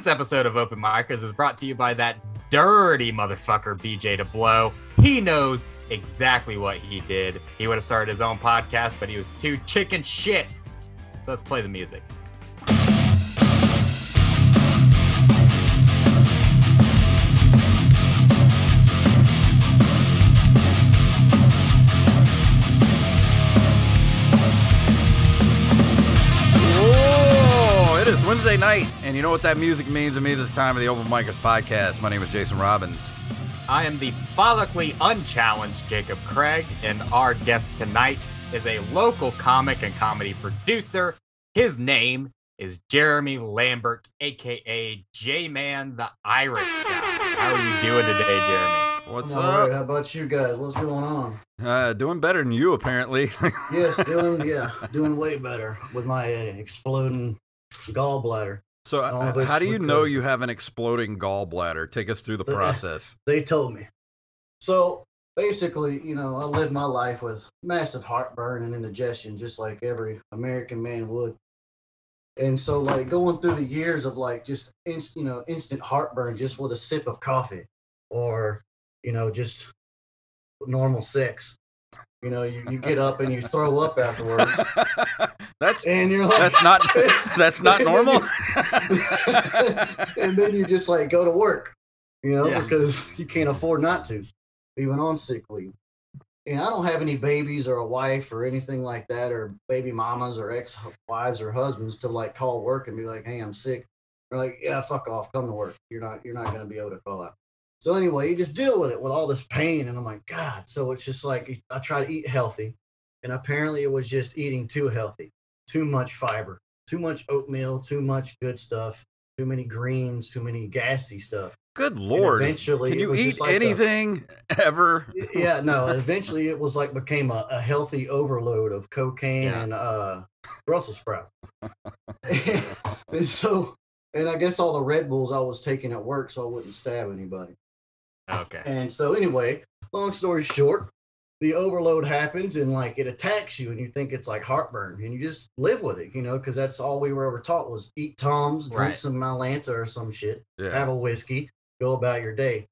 This episode of Open Micers is brought to you by that dirty motherfucker BJ DeBlow. He knows exactly what he did. He would have started his own podcast, but he was too chicken shit. So let's play the music. It is night, and you know what that music means to me this time of the Open Micers podcast. My name is Jason Robbins. I am the follically unchallenged Jacob Craig, and our guest tonight is a local comic and comedy producer. His name is Jeremy Lambert, aka J Man the Irish Guy. How are you doing today, Jeremy? What's I'm all right. up? How about you guys? What's going on? Uh, doing better than you, apparently. Yes, doing yeah, doing way better with my uh, exploding gallbladder. so, uh, how do you know you have an exploding gallbladder? Take us through the The- process. They told me. So basically, you know, I lived my life with massive heartburn and indigestion, just like every American man would. And so, like going through the years of like just inst- you know instant heartburn just with a sip of coffee, or you know just normal sex. You know, you, you get up and you throw up afterwards, that's and you're like, that's not that's not normal. and then you just like go to work, you know, Yeah. because you can't afford not to, even on sick leave. And I don't have any babies or a wife or anything like that, or baby mamas or ex wives or husbands to like call work and be like, "Hey, I'm sick." They're like, "Yeah, fuck off, come to work. You're not, you're not going to be able to call out." So anyway, you just deal with it with all this pain, and I'm like, God. So it's just like I try to eat healthy, and apparently it was just eating too healthy, too much fiber, too much oatmeal, too much good stuff, too many greens, too many gassy stuff. Good lord! eventually Can you eat like a- anything ever? yeah, no. Eventually, it was like became a, a healthy overload of cocaine Yeah. and uh, Brussels sprout. and so, and I guess all the Red Bulls I was taking at work, so I wouldn't stab anybody. Okay. And so, anyway, long story short, the overload happens and like it attacks you, and you think it's like heartburn, and you just live with it, you know, because that's all we were ever taught was eat Tums, drink Right. some Mylanta or some shit, Yeah. have a whiskey, go about your day.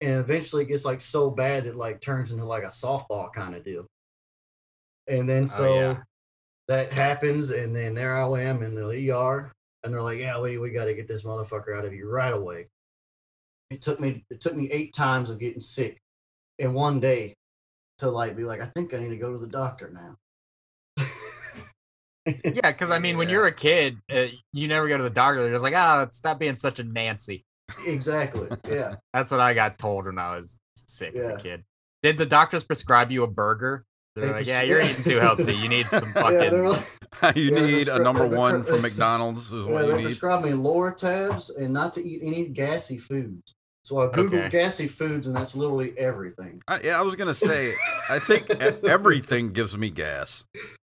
And eventually it gets like so bad that like turns into like a softball kind of deal. And then so Oh, yeah. that happens, and then there I am in the ER, and they're like, "Yeah, we we got to get this motherfucker out of you right away." It took me it took me eight times of getting sick in one day to like be like, "I think I need to go to the doctor now." Yeah, because I mean, when you're a kid, uh, you never go to the doctor. They're just like, oh, stop being such a Nancy. exactly. Yeah. That's what I got told when I was sick as a kid. Did the doctors prescribe you a burger? They're They like, yeah, you're eating too healthy. You need some fucking. they're like, you Yeah, need prescri- a number one from McDonald's is yeah, what you they need. prescribed me Lortabs and not to eat any gassy foods. So I googled Okay. gassy foods, and that's literally everything. I, yeah, I was gonna say. I think everything gives me gas.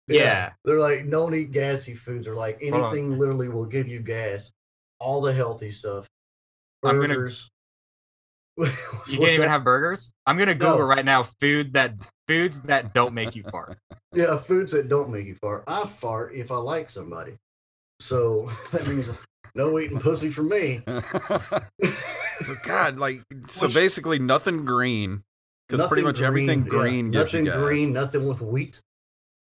yeah. They're like, don't eat gassy foods, or like anything literally will give you gas. All the healthy stuff. I'm gonna- Burgers. You can't even that? have burgers. I'm gonna Google No. right now food that foods that don't make you fart. Yeah, foods that don't make you fart. I fart if I like somebody. So that means no eating pussy for me. So, God, like so basically nothing green because pretty much Nothing everything yeah. green gives Nothing you gas. green, nothing with wheat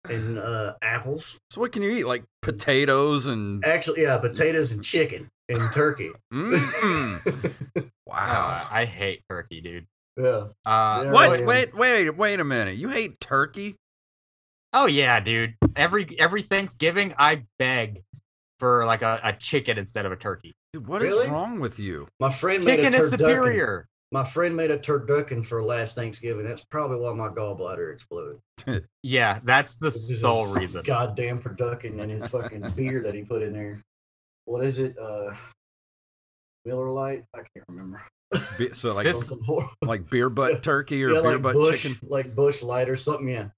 and uh, apples. So what can you eat? Like potatoes and Actually, yeah, potatoes and chicken and turkey. Mm. Uh, wow. I hate turkey, dude. yeah. Uh, Yeah. What? I Wait, wait, wait a minute. You hate turkey? Oh yeah, dude. Every every Thanksgiving, I beg for like a, a chicken instead of a turkey. Dude, what is Really? wrong with you? My friend made Chicken a is turducken. superior. My friend made a turducken for last Thanksgiving. That's probably why my gallbladder exploded. Yeah, that's the This is sole his reason. Goddamn turducken and his fucking beer that he put in there. What is it? Uh, Miller Lite? I can't remember. Be- So like This- like beer butt turkey or yeah, beer like butt Bush, chicken? like Busch Light or something. Yeah.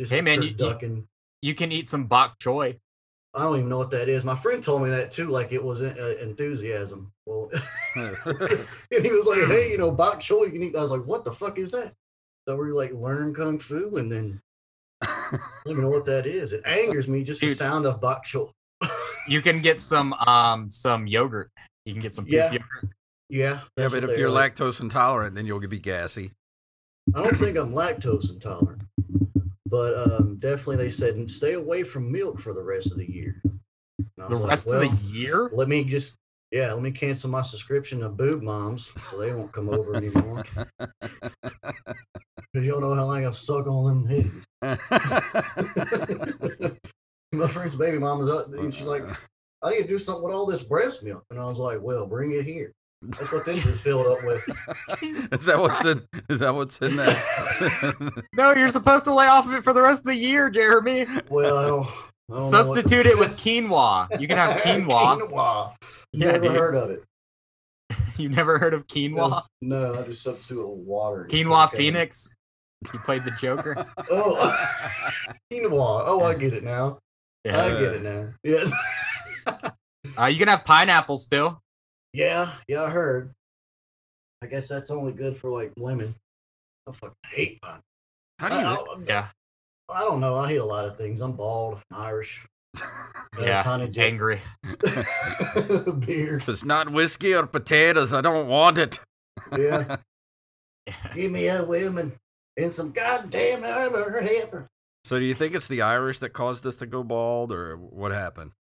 Just Hey, man, you- you- You can eat some bok choy. I don't even know what that is. My friend told me that too, like it was uh, enthusiasm. Well, and he was like, "Hey, you know, bok choy, you can eat." I was like, "What the fuck is that?" So we like learn kung fu, and then I don't even know what that is. It angers me just the sound of bok choy. You can get some um some yogurt You can get some Yeah. yogurt. Yeah. Yeah, but if you're are like. lactose intolerant, then you'll be gassy. I don't think I'm lactose intolerant, but um, definitely they said stay away from milk for the rest of the year. The like, rest of the year? Let me just yeah, let me cancel my subscription to Boob Moms so they won't come over anymore. You don't know how long I've suck on them hitties. my friend's baby mama's up, and she's like, I need to do something with all this breast milk. And I was like, Well, bring it here. That's what this is filled up with. is that what's in? Is that what's in that? No, you're supposed to lay off of it for the rest of the year, Jeremy. Well, I don't, I don't Substitute to- it with quinoa. You can have quinoa. quinoa. Yeah, Never dude. heard of it. You never heard of quinoa? No, I just substitute it with water. Quinoa cocaine. Phoenix. You played the Joker. Oh, quinoa. Oh, I get it now. I get it now. Yes. Uh, you can have pineapple still. Yeah, yeah, I heard. I guess that's only good for like women. I fucking hate pine. How do you? I, Yeah. I don't know. I hate a lot of things. I'm bald, Irish, got a Yeah. tiny dick, Angry. beard. If it's not whiskey or potatoes, I don't want it. Yeah, give me a woman and some goddamn hammer. hammer. So, do you think it's the Irish that caused us to go bald, or what happened?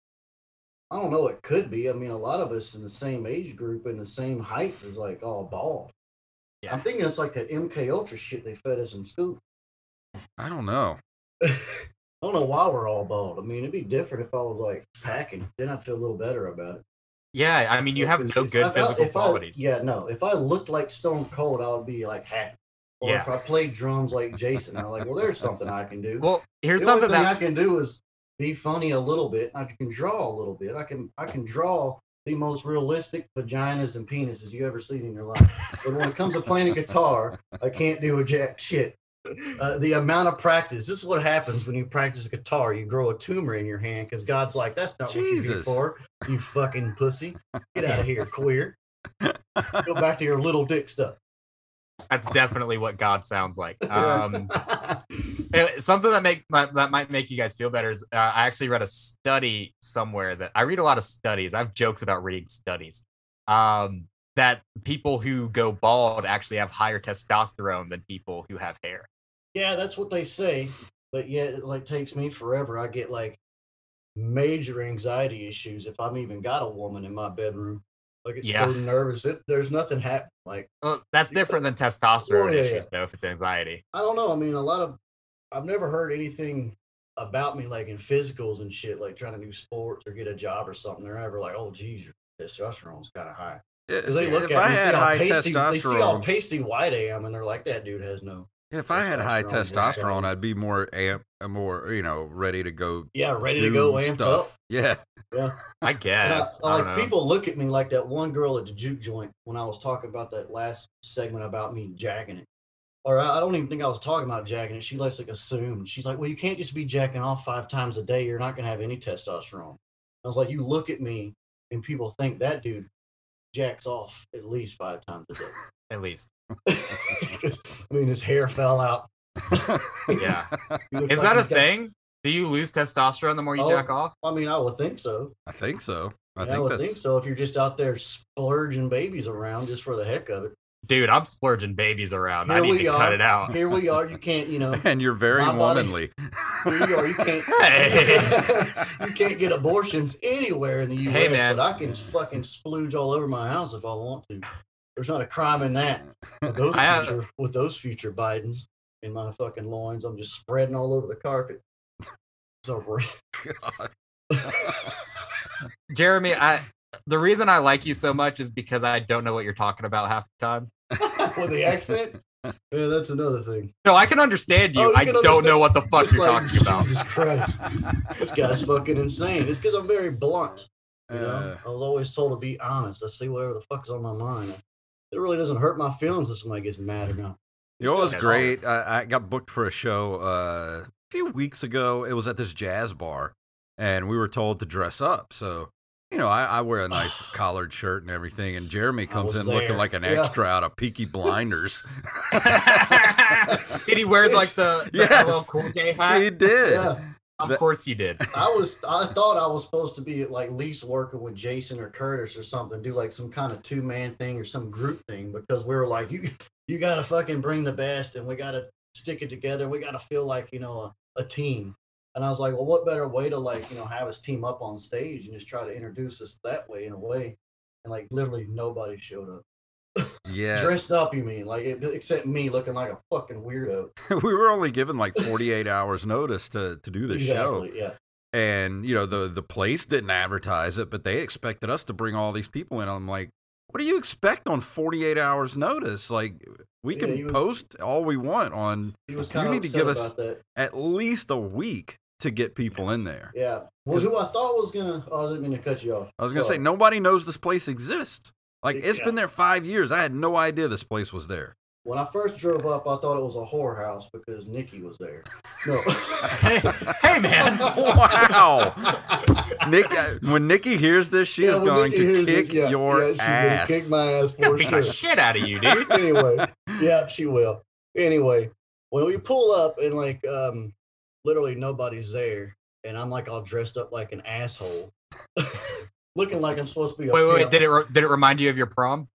I don't know. It could be. I mean, a lot of us in the same age group and the same height is like all bald. Yeah. I'm thinking it's like that MK Ultra shit they fed us in school. I don't know. I don't know why we're all bald. I mean, it'd be different if I was like packing. Then I'd feel a little better about it. Yeah, I mean, you uh, have Because no good I- I- physical I- qualities. yeah, no. If I looked like Stone Cold, I would be like happy. Or Yeah. if I played drums like Jason, I'm like, well, there's something I can do. Well, here's the something thing that I can do is be funny a little bit. I can draw a little bit. I can I can draw the most realistic vaginas and penises you ever seen in your life. but when it comes to playing a guitar, I can't do a jack shit. Uh, the amount of practice. This is what happens when you practice guitar. You grow a tumor in your hand because God's like, "That's not what you're here for, you fucking pussy. Get out of here, queer. Go back to your little dick stuff." That's definitely what God sounds like. Um, Uh, something that make that that might make you guys feel better is uh, I actually read a study somewhere that I read a lot of studies. I have jokes about reading studies. Um, that people who go bald actually have higher testosterone than people who have hair. Yeah, that's what they say. But yet it like takes me forever. I get like major anxiety issues if I'm even got a woman in my bedroom. Like it's Yeah. so nervous. It, there's nothing happening. Like Well, that's different than oh, testosterone Well, yeah, issues, yeah. though. If it's anxiety, I don't know. I mean, a lot of I've never heard anything about me like in physicals and shit, like trying to do sports or get a job or something. They're ever like, "Oh, geez, your testosterone's kind of high." Yeah, Because they see, look if at I me, see had how high pasty, they see how pasty white I am, and they're like, "That dude has no." if I had high testosterone, just testosterone, go. I'd be more amp, uh, more you know, ready to go. Yeah, ready to go amped stuff. up. Yeah, Yeah. I And I- guess. I, like people look at me like that one girl at the juke joint when I was talking about that last segment about me jacking it. Or I I don't even think I was talking about jacking it. She lets like assume. She's like, "Well, you can't just be jacking off five times a day. You're not gonna have any testosterone." I was like, "You look at me, and people think that dude jacks off at least five times a day." At least. I mean, his hair fell out. yeah. Is like that a got- thing? Do you lose testosterone the more you Oh, jack off? I mean, I would think so. I think so. I Yeah, I would that's think so. If you're just out there splurging babies around just for the heck of it. Dude, I'm splurging babies around. I Here need to are. cut it out. Here we are. You can't, you know. and you're very My body- womanly. Here you are. You can't. Hey. you can't get abortions anywhere in the U.S. Hey, man. But I can fucking splooge all over my house if I want to. There's not a crime in that. With those I have- future, with those future Bidens in my fucking loins, I'm just spreading all over the carpet. So God. Jeremy, I the reason I like you so much is because I don't know what you're talking about half the time. with the accent. Yeah, that's another thing. No, I can understand you. Oh, you I can don't understand- know what the fuck It's you're like, talking about. Jesus Christ, this guy's fucking insane. It's because I'm very blunt. You know, Uh, I was always told to be honest. I say whatever the fuck's on my mind. It really doesn't hurt my feelings if somebody gets mad or not. You know what was great? I, I got booked for a show uh, a few weeks ago. It was at this jazz bar, and we were told to dress up. So, you know, I, I wear a nice collared shirt and everything, and Jeremy comes was in looking like an Yeah. extra out of Peaky Blinders. Did he wear like the, the Yes. LL Cool J hat? he did. Yeah. Of That- course you did. I was I thought I was supposed to be at like least working with Jason or Curtis or something, do like some kind of two man thing or some group thing because we were like, you you gotta fucking bring the best and we gotta stick it together and we gotta feel like, you know, a, team. And I was like, well, what better way to like, you know, have us team up on stage and just try to introduce us that way in a way. And like literally nobody showed up. Yeah, Dressed up, you mean, like it, except me looking like a fucking weirdo. we were only given like 48 hours notice to to do the show. Yeah. and you know the the place didn't advertise it but they expected us to bring all these people in i'm like what do you expect on 48 hours notice like we Yeah, can was- post all we want on He was kind of need to give us- at least a week to get people in there Yeah. Well, who I thought was gonna, oh, I was gonna cut you off. i was gonna Sorry. say nobody knows this place exists like it's Yeah. been there five years i had no idea this place was there When I first drove up, I thought it was a whorehouse because Nikki was there. No. hey, hey, man. wow nick uh, when nikki hears this she Yeah, is going Nikki to hears this, kick yeah, your yeah, she's ass gonna kick my ass She'll for beat sure. the shit out of you, dude. anyway, yeah, she will. Anyway, when we pull up and like um literally nobody's there, and I'm like all dressed up like an asshole. Looking like I'm supposed to be a Wait, wait, wait. Did it re- did it remind you of your prom?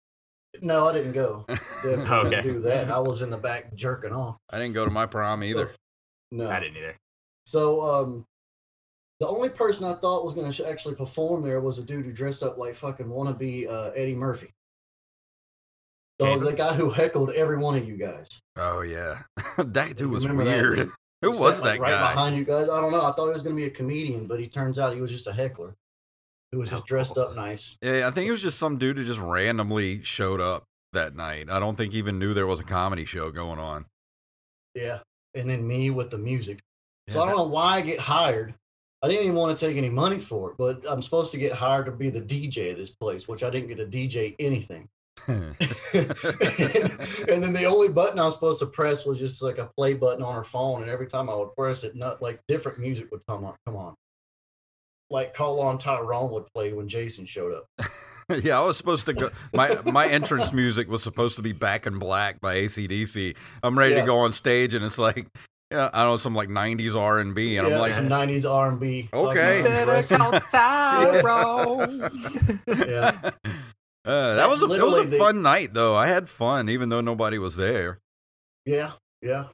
No, I didn't go. Okay. didn't do that. I was in the back jerking off. i didn't go to my prom either No. I didn't either. So um, the only person I thought was going to actually perform there was a dude who dressed up like fucking wannabe uh, Eddie Murphy. So Jason? the guy who heckled every one of you guys. Oh yeah, that dude was Remember that weird. Who was that like, right guy? behind you guys? I don't know. I thought he was going to be a comedian, but he turns out he was just a heckler. Who was just oh. dressed up nice. Yeah, I think it was just some dude who just randomly showed up that night. I don't think he even knew there was a comedy show going on. Yeah. And then me with the music. So Yeah, I don't know why I get hired. I didn't even want to take any money for it, but I'm supposed to get hired to be the DJ of this place, which I didn't get to DJ anything. that- and then the only button I was supposed to press was just like a play button on her phone, and every time I would press it, not like different music would come on. Come on, like "Call on Tyrone" would play when Jason showed up. yeah, I was supposed to go. My my entrance music was supposed to be "Back in Black" by ACDC. I'm ready Yeah. to go on stage, and it's like, yeah, I don't know, some like '90s R and B, and I'm like, some '90s R&B. Okay. Better counts Tyrone. Yeah. Uh, that That's was a, it was literally a the- fun night though. I had fun even though nobody was there. Yeah, yeah.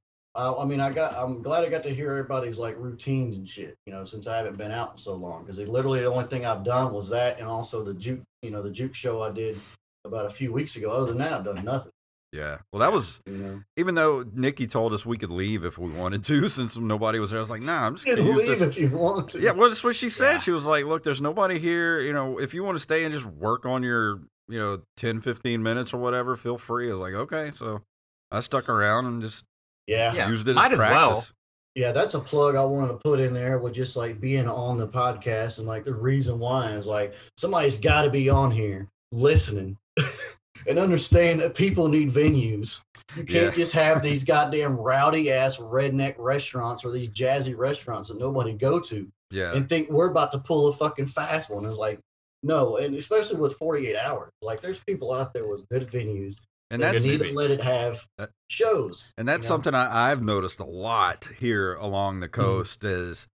Uh, I mean, I got. I'm glad I got to hear everybody's like routines and shit. You know, since I haven't been out in so long, because literally the only thing I've done was that, and also the juke. You know, the juke show I did about a few weeks ago. Other than that, I've done nothing. Yeah. Well, that was You know, even though Nikki told us we could leave if we wanted to, since nobody was there. I was like, nah, I'm just gonna can use leave this. if you want to. Yeah, well, that's what she said. Yeah. She was like, look, there's nobody here. You know, if you want to stay and just work on your, you know, 10, 15 minutes or whatever, feel free. I was like, okay. So I stuck around and just yeah, Yeah, used it might as as well. practice. Yeah, that's a plug I wanted to put in there with just like being on the podcast and like the reason why is like somebody's got to be on here listening and understand that people need venues. You can't Yeah. just have these goddamn rowdy ass redneck restaurants or these jazzy restaurants that nobody go to Yeah. and think we're about to pull a fucking fast one. It's like no, and especially with 48 hours. Like there's people out there with good venues. And that that's you need to let it have shows. And that's you know? something I, I've noticed a lot here along the Mm-hmm. coast is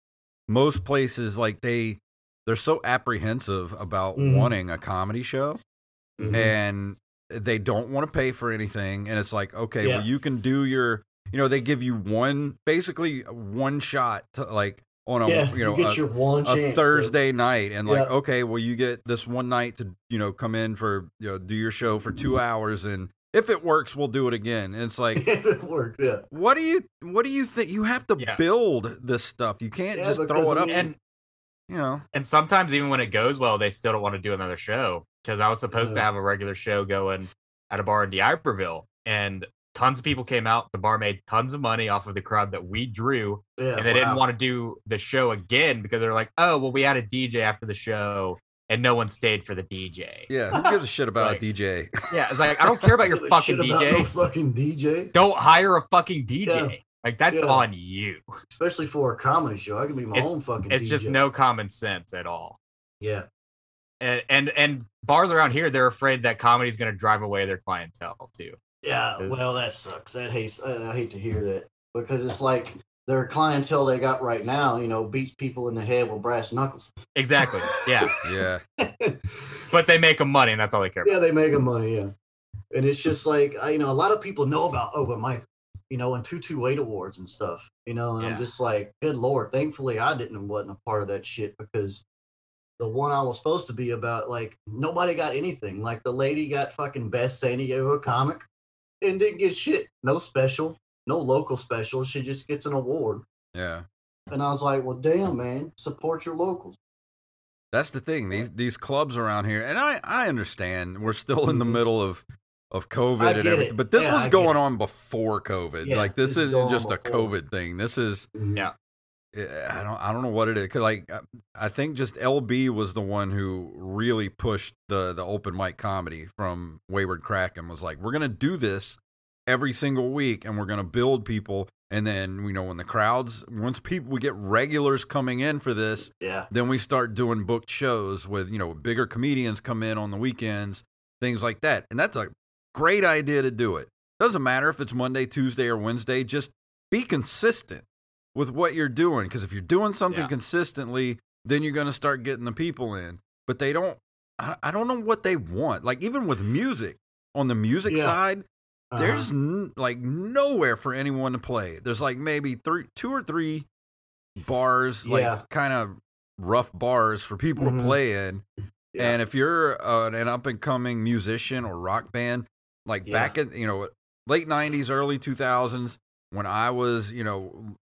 most places like they they're so apprehensive about Mhm. wanting a comedy show Mhm. and they don't want to pay for anything and it's like okay Yeah. well you can do your you know they give you one basically one shot to like on a yeah, you know get a, your one a chance. so- Thursday night and like Yeah. okay well you get this one night to you know come in for you know do your show for 2 hours and if it works we'll do it again. And it's like if it worked, yeah. what do you what do you think? You have to Yeah. build this stuff. You can't Yeah, just throw it I up mean- and you know. and sometimes even when it goes well, they still don't want to do another show because I was supposed to have a regular show going at a bar in D'Iberville, and tons of people came out. The bar made tons of money off of the crowd that we drew, Yeah, and they didn't want to do the show again because they're like, "Oh, well, we had a DJ after the show, and no one stayed for the DJ." yeah who gives a shit about Like, a dj Yeah, it's like I don't care about your Give a fucking shit about DJ. no fucking DJ, Don't hire a fucking DJ. Yeah. Like that's Yeah. on you. especially for a comedy show. I can be my It's- own fucking. It's just no common sense at all. Yeah, And and, and bars around here, they're afraid that comedy is going to drive away their clientele too. yeah. Well, that sucks. That hates. Uh, I hate to hear that because it's like their clientele they got right now, you know, beats people in the head with brass knuckles. Exactly. Yeah. Yeah. but they make them money, and that's all they care about. Yeah, they make them money, yeah. And it's just like I, you know, a lot of people know about oh, open mic, you know, and two two eight awards and stuff, you know, and Yeah. I'm just like, good lord. Thankfully, I didn't wasn't a part of that shit because the one I was supposed to be about, like, nobody got anything. Like the lady got fucking best San Diego comic and didn't get shit. No special, no local special. She just gets an award. Yeah. And I was like, well, damn, man, support your locals. That's the thing. These these clubs around here, and I I understand we're still in the Mhm. middle of of COVID and everything, it. but this Yeah, was I going on before COVID. Yeah, like this, this is isn't going on just a before. COVID thing. This is Yeah. eh, I don't I don't know what it is. Cause like I- I think just LB was the one who really pushed the the open mic comedy from Wayward Crack and was like, we're gonna do this every single week, and we're gonna build people. And then you know when the crowds, once people we get regulars coming in for this, Yeah. then we start doing booked shows with you know bigger comedians come in on the weekends things like that and that's a great idea to do it doesn't matter if it's monday tuesday or wednesday just be consistent with what you're doing because if you're doing something Yeah. consistently then you're going to start getting the people in but they don't I, I don't know what they want like even with music on the music Yeah. side Uh-huh. there's n- like nowhere for anyone to play. There's like maybe three, two or three bars, Yeah. like kind of rough bars for people Mhm. to play in. Yeah. And if you're uh, an up and coming musician or rock band, like Yeah. back in you know late '90s, early 2000s, when I was you know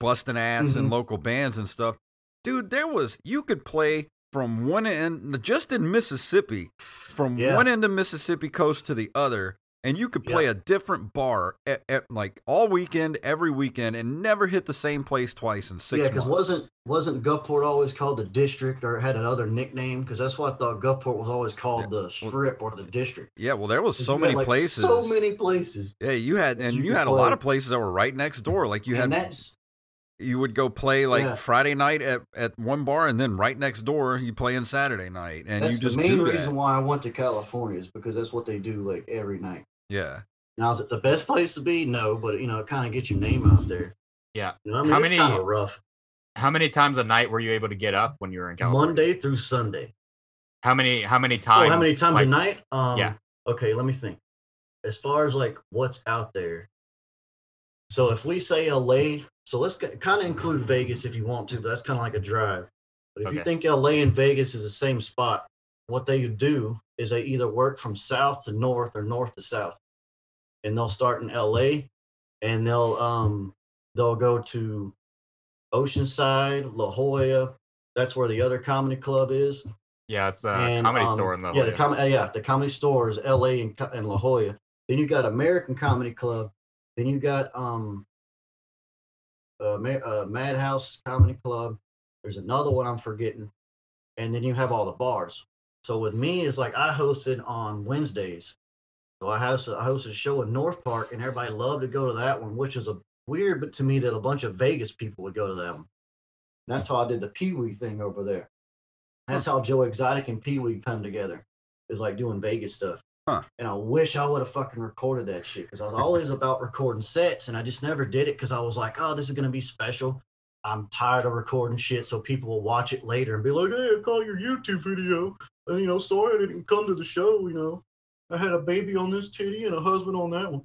busting ass in Mhm. local bands and stuff, dude, there was you could play from one end just in Mississippi, from Yeah. one end of Mississippi coast to the other, and you could play a different bar at, at, like all weekend, every weekend, and never hit the same place twice in six yeah, because wasn't wasn't Gulfport always called the district or had another nickname? Because that's what I thought Gulfport was always called the strip or the district. yeah, well, there was so many had, like, places. So many places. Yeah, you had, and you you had a lot of places that were right next door. Like you had, that's you would go play like Yeah. Friday night at, at one bar, and then right next door you play in Saturday night, and that's you just the main reason why I went to California is because that's what they do like every night. Yeah, Now is it the best place to be? No, but you know, it kind of gets your name out there. Yeah. You know, I mean, How many- kind of rough. How many times a night were you able to get up when you were in California? Monday through Sunday. How many? How many times? Oh, how many times like, a night? Um, yeah. Okay, let me think. As far as like what's out there. So if we say LA, so let's kind of include Vegas if you want to, but that's kind of like a drive. But if Okay. you think LA and Vegas is the same spot, what they do is they either work from south to north or north to south. And they'll start in LA and they'll um they'll go to Oceanside, La Jolla. That's where the other comedy club is. Yeah, it's a And, comedy um, store in the yeah, the com- uh, yeah, the comedy store is L.A. and, and La Jolla. Then you got American Comedy Club. Then you got um, uh, uh, Madhouse Comedy Club. There's another one I'm forgetting, and then you have all the bars. So with me, it's like I hosted on Wednesdays. So I hosted, I hosted a show in North Park, and everybody loved to go to that one, which is a weird, but to me that a bunch of Vegas people would go to that one. That's how I did the Pee Wee thing over there. That's how Joe Exotic and Pee Wee come together. Is like doing Vegas stuff. Huh. And I wish I would have fucking recorded that shit because I was always about recording sets, and I just never did it because I was like, oh, this is gonna be special. I'm tired of recording shit, so people will watch it later and be like, hey, I call your YouTube video. You know, sorry I didn't come to the show. You know, I had a baby on this titty and a husband on that one.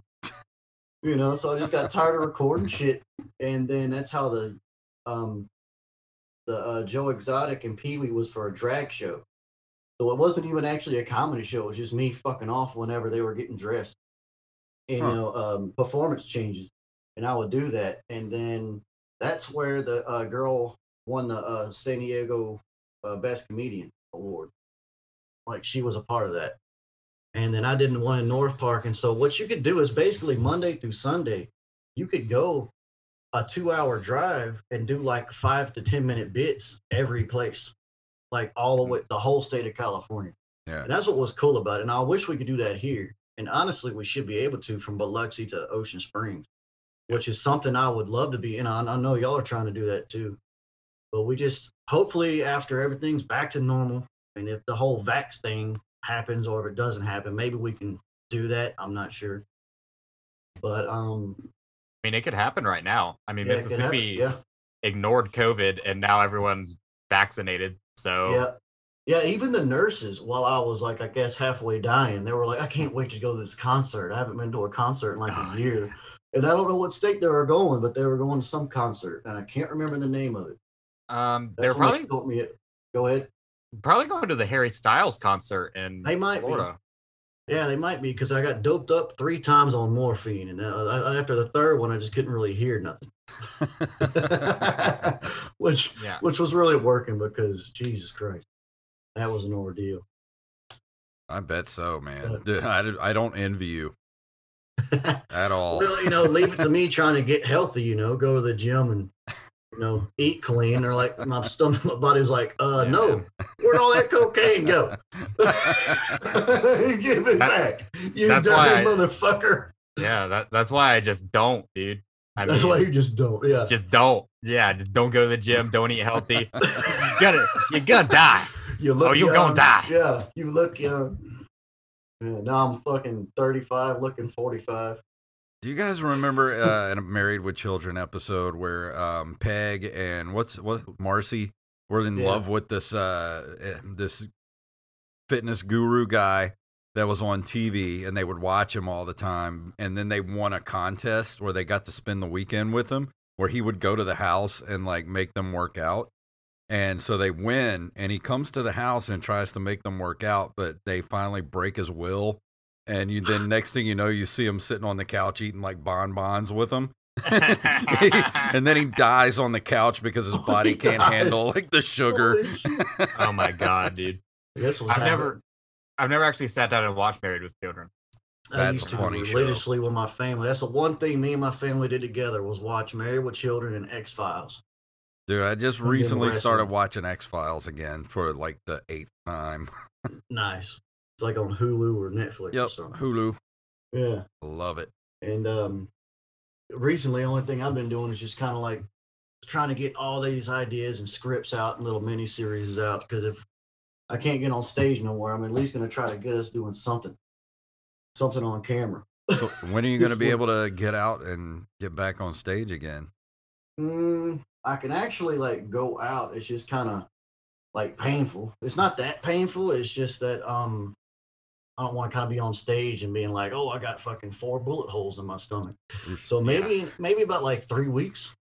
You know, so I just got tired of recording shit, and then that's how the um the uh, Joe Exotic and Pee Wee was for a drag show. So it wasn't even actually a comedy show. It was just me fucking off whenever they were getting dressed. And, Huh. you know, um, performance changes. And I would do that. And then that's where the uh, girl won the uh, San Diego uh, Best Comedian Award. Like she was a part of that. And then I didn't one in North Park. And so what you could do is basically Monday through Sunday, you could go a two hour drive and do like five to 10 minute bits every place, like all the hmm. way, the whole state of California. Yeah. And that's what was cool about it. And I wish we could do that here. And honestly, we should be able to from Biloxi to Ocean Springs, which is something I would love to be. And I, I know y'all are trying to do that too. But we just hopefully after everything's back to normal, and if the whole vax thing happens or if it doesn't happen, maybe we can do that. I'm not sure. But um I mean, it could happen right now. I mean, Yeah, it could happen. Mississippi Yeah, ignored COVID, and now everyone's vaccinated. So yeah, yeah. Even the nurses, while I was like, I guess halfway dying, they were like, I can't wait to go to this concert. I haven't been to a concert in like Oh, a year, and I don't know what state they were going, but they were going to some concert, and I can't remember the name of it. um, That's they're probably told me it. Go ahead. Probably going to the Harry Styles concert in They might be. Florida. Yeah, they might be because I got doped up three times on morphine, and uh, I, after the third one, I just couldn't really hear nothing, which Yeah. which was really working because Jesus Christ, that was an ordeal. I bet so, man. Dude, I, I don't envy you at all. well, you know, leave it to me trying to get healthy. You know, go to the gym and you know eat clean. Or like my stomach, my body's like, uh, Yeah, no, where'd all that cocaine go? Give it back, you dirty I- motherfucker. Yeah, that, that's why I just don't, dude. I That's mean, why you just don't. Yeah. just don't. Yeah, just don't go to the gym. Don't eat healthy. you gotta, you're gonna die. You look Oh, you young. gonna die. Yeah, you look young. Yeah, now I'm fucking 35, looking 45. Do you guys remember uh, a Married with Children episode where um, Peg and what's what Marcy were in Yeah. love with this uh, eh, this fitness guru guy that was on TV, and they would watch him all the time, and then they won a contest where they got to spend the weekend with him, where he would go to the house and like make them work out. And so they win, and he comes to the house and tries to make them work out, but they finally break his will. And you then next thing you know, you see him sitting on the couch eating like bonbons with him. and then he dies on the couch because his Oh, body he can't dies. handle like the sugar. Oh my god, dude. This I've happening. never, I've never actually sat down and watched Married with Children. I That's used to funny show. religiously with my family. That's the one thing me and my family did together was watch Married with Children and X Files. Dude, I just And recently started watching X Files again for like the eighth time. Nice. It's like on Hulu or Netflix or Yep, something. Hulu, Yeah. love it. And um, recently, the only thing I've been doing is just kind of like trying to get all these ideas and scripts out and little mini series out. Because if I can't get on stage nowhere, I'm at least going to try to get us doing something, something on camera. So when are you going to be able to get out and get back on stage again? Mm, I can actually like go out. It's just kind of like painful. It's not that painful. It's just that um, I don't want to kind of be on stage and being like, oh, I got fucking four bullet holes in my stomach. So Yeah. maybe maybe about like three weeks.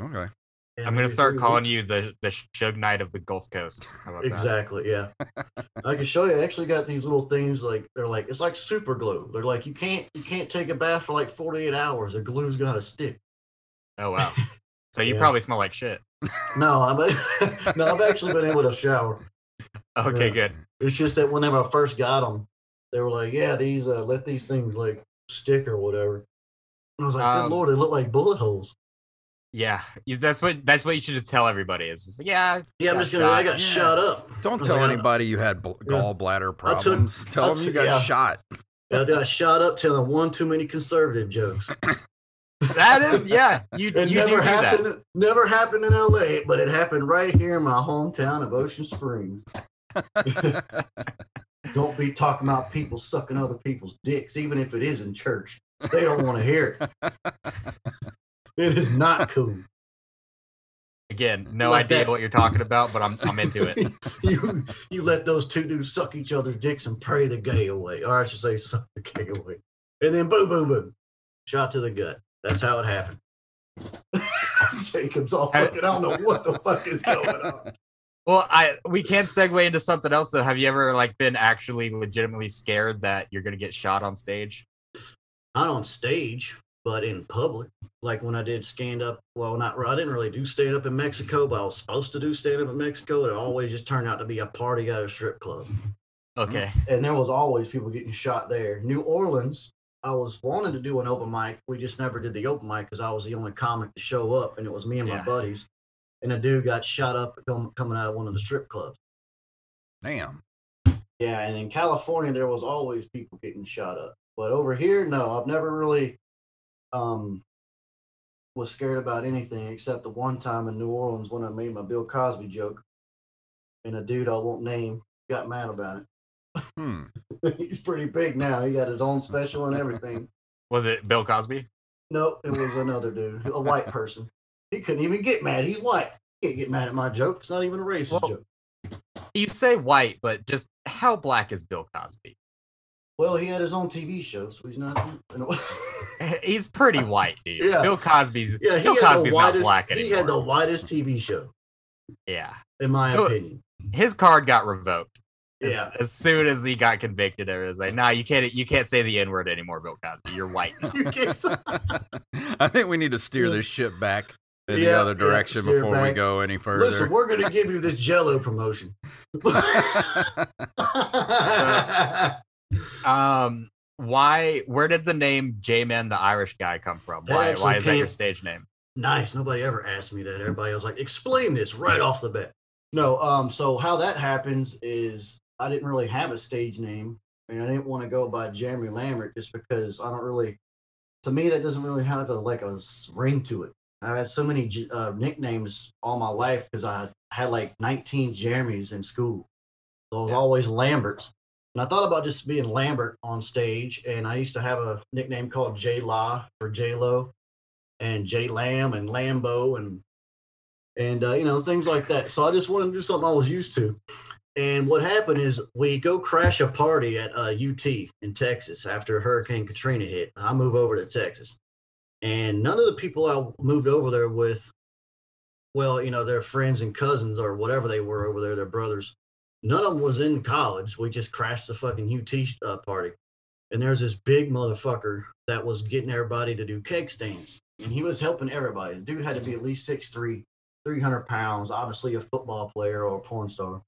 Okay. Yeah, I'm gonna start calling weeks. you the the Suge Knight of the Gulf Coast. How about that? Exactly. Yeah. I can show you. I actually got these little things like they're like it's like super glue. They're like you can't you can't take a bath for like 48 hours. The glue's got to stick. Oh wow. So you Yeah. probably smell like shit. No, I'm no, I've actually been able to shower. Okay, Yeah. good. It's just that whenever I first got them, they were like, yeah, these uh, let these things like stick or whatever. And I was like, Um, good lord, they look like bullet holes. Yeah, that's what that's what you should tell everybody. Is like, yeah, Yeah, I'm just gonna. I got Yeah. shot up. Don't tell like, anybody you had bl- Yeah. gallbladder took- problems. tell I them you got yeah. shot. I got shot up telling one too many conservative jokes. that is yeah. You It you never do do happened. that. Never happened in L.A., but it happened right here in my hometown of Ocean Springs. Don't be talking about people sucking other people's dicks, even if it is in church. They don't want to hear it. It is not cool. Again, no Like idea that. what you're talking about, but I'm I'm into it. you you let those two dudes suck each other's dicks and pray the gay away, or I should say, suck the gay away, and then boom, boom, boom, shot to the gut. That's how it happened. Jacob's all fucking. I don't know what the fuck is going on. Well, I we can't segue into something else though. Have you ever like been actually legitimately scared that you're gonna get shot on stage? Not on stage, but in public. Like when I did stand up. Well, not I didn't really do stand up in Mexico, but I was supposed to do stand up in Mexico. It always just turned out to be a party at a strip club. Okay. and there was always people getting shot there. New Orleans, I was wanting to do an open mic. We just never did the open mic because I was the only comic to show up, and it was me and my Yeah. buddies. And a dude got shot up com- coming out of one of the strip clubs. Damn. Yeah, and in California, there was always people getting shot up. But over here, no, I've never really um, was scared about anything except the one time in New Orleans when I made my Bill Cosby joke, and a dude I won't name got mad about Hmm. it. He's pretty big now. He got his own special and everything. Was it Bill Cosby? Nope, it was another dude, a white person. He couldn't even get mad. He's white. He can't get mad at my joke. It's not even a racist Well- joke. You say white, but just how black is Bill Cosby? Well, he had his own TV show, so he's not. He's pretty white, dude. Yeah. Bill Cosby's yeah, he Bill Cosby's the not widest. black He had the whitest TV show, yeah, in my Oh, opinion. his card got revoked. As- Yeah. As, soon as he got convicted, it was like, nah, you can't you can't say the N word anymore, Bill Cosby. You're white now. You can't say- I think we need to steer this ship back in the other direction steer before we go any further. Listen, we're gonna give you this Jello promotion. um, why? Where did the name J-Man the Irish guy come from? That Why? Why is that your stage name? nice. Nobody ever asked me that. Everybody was like, explain this right off the bat. No, um, so how that happens is I didn't really have a stage name and I didn't want to go by Jeremy Lambert just because I don't really to me that doesn't really have a like a ring to it. I've had so many uh, nicknames all my life because I had like 19 Jeremys in school. So I was Yeah. always Lambert. And I thought about just being Lambert on stage. And I used to have a nickname called J La for J Lo and J Lamb and Lambo and and uh, you know things like that. So I just wanted to do something I was used to. And what happened is we go crash a party at uh, UT in Texas after Hurricane Katrina hit. I move over to Texas, and none of the people I moved over there with, well, you know, their friends and cousins or whatever they were over there, their brothers. None of them was in college. We just crashed the fucking UT uh, party, and there's this big motherfucker that was getting everybody to do keg stands, and he was helping everybody. The dude had to be at least 6'3", 300 pounds, obviously a football player or a porn star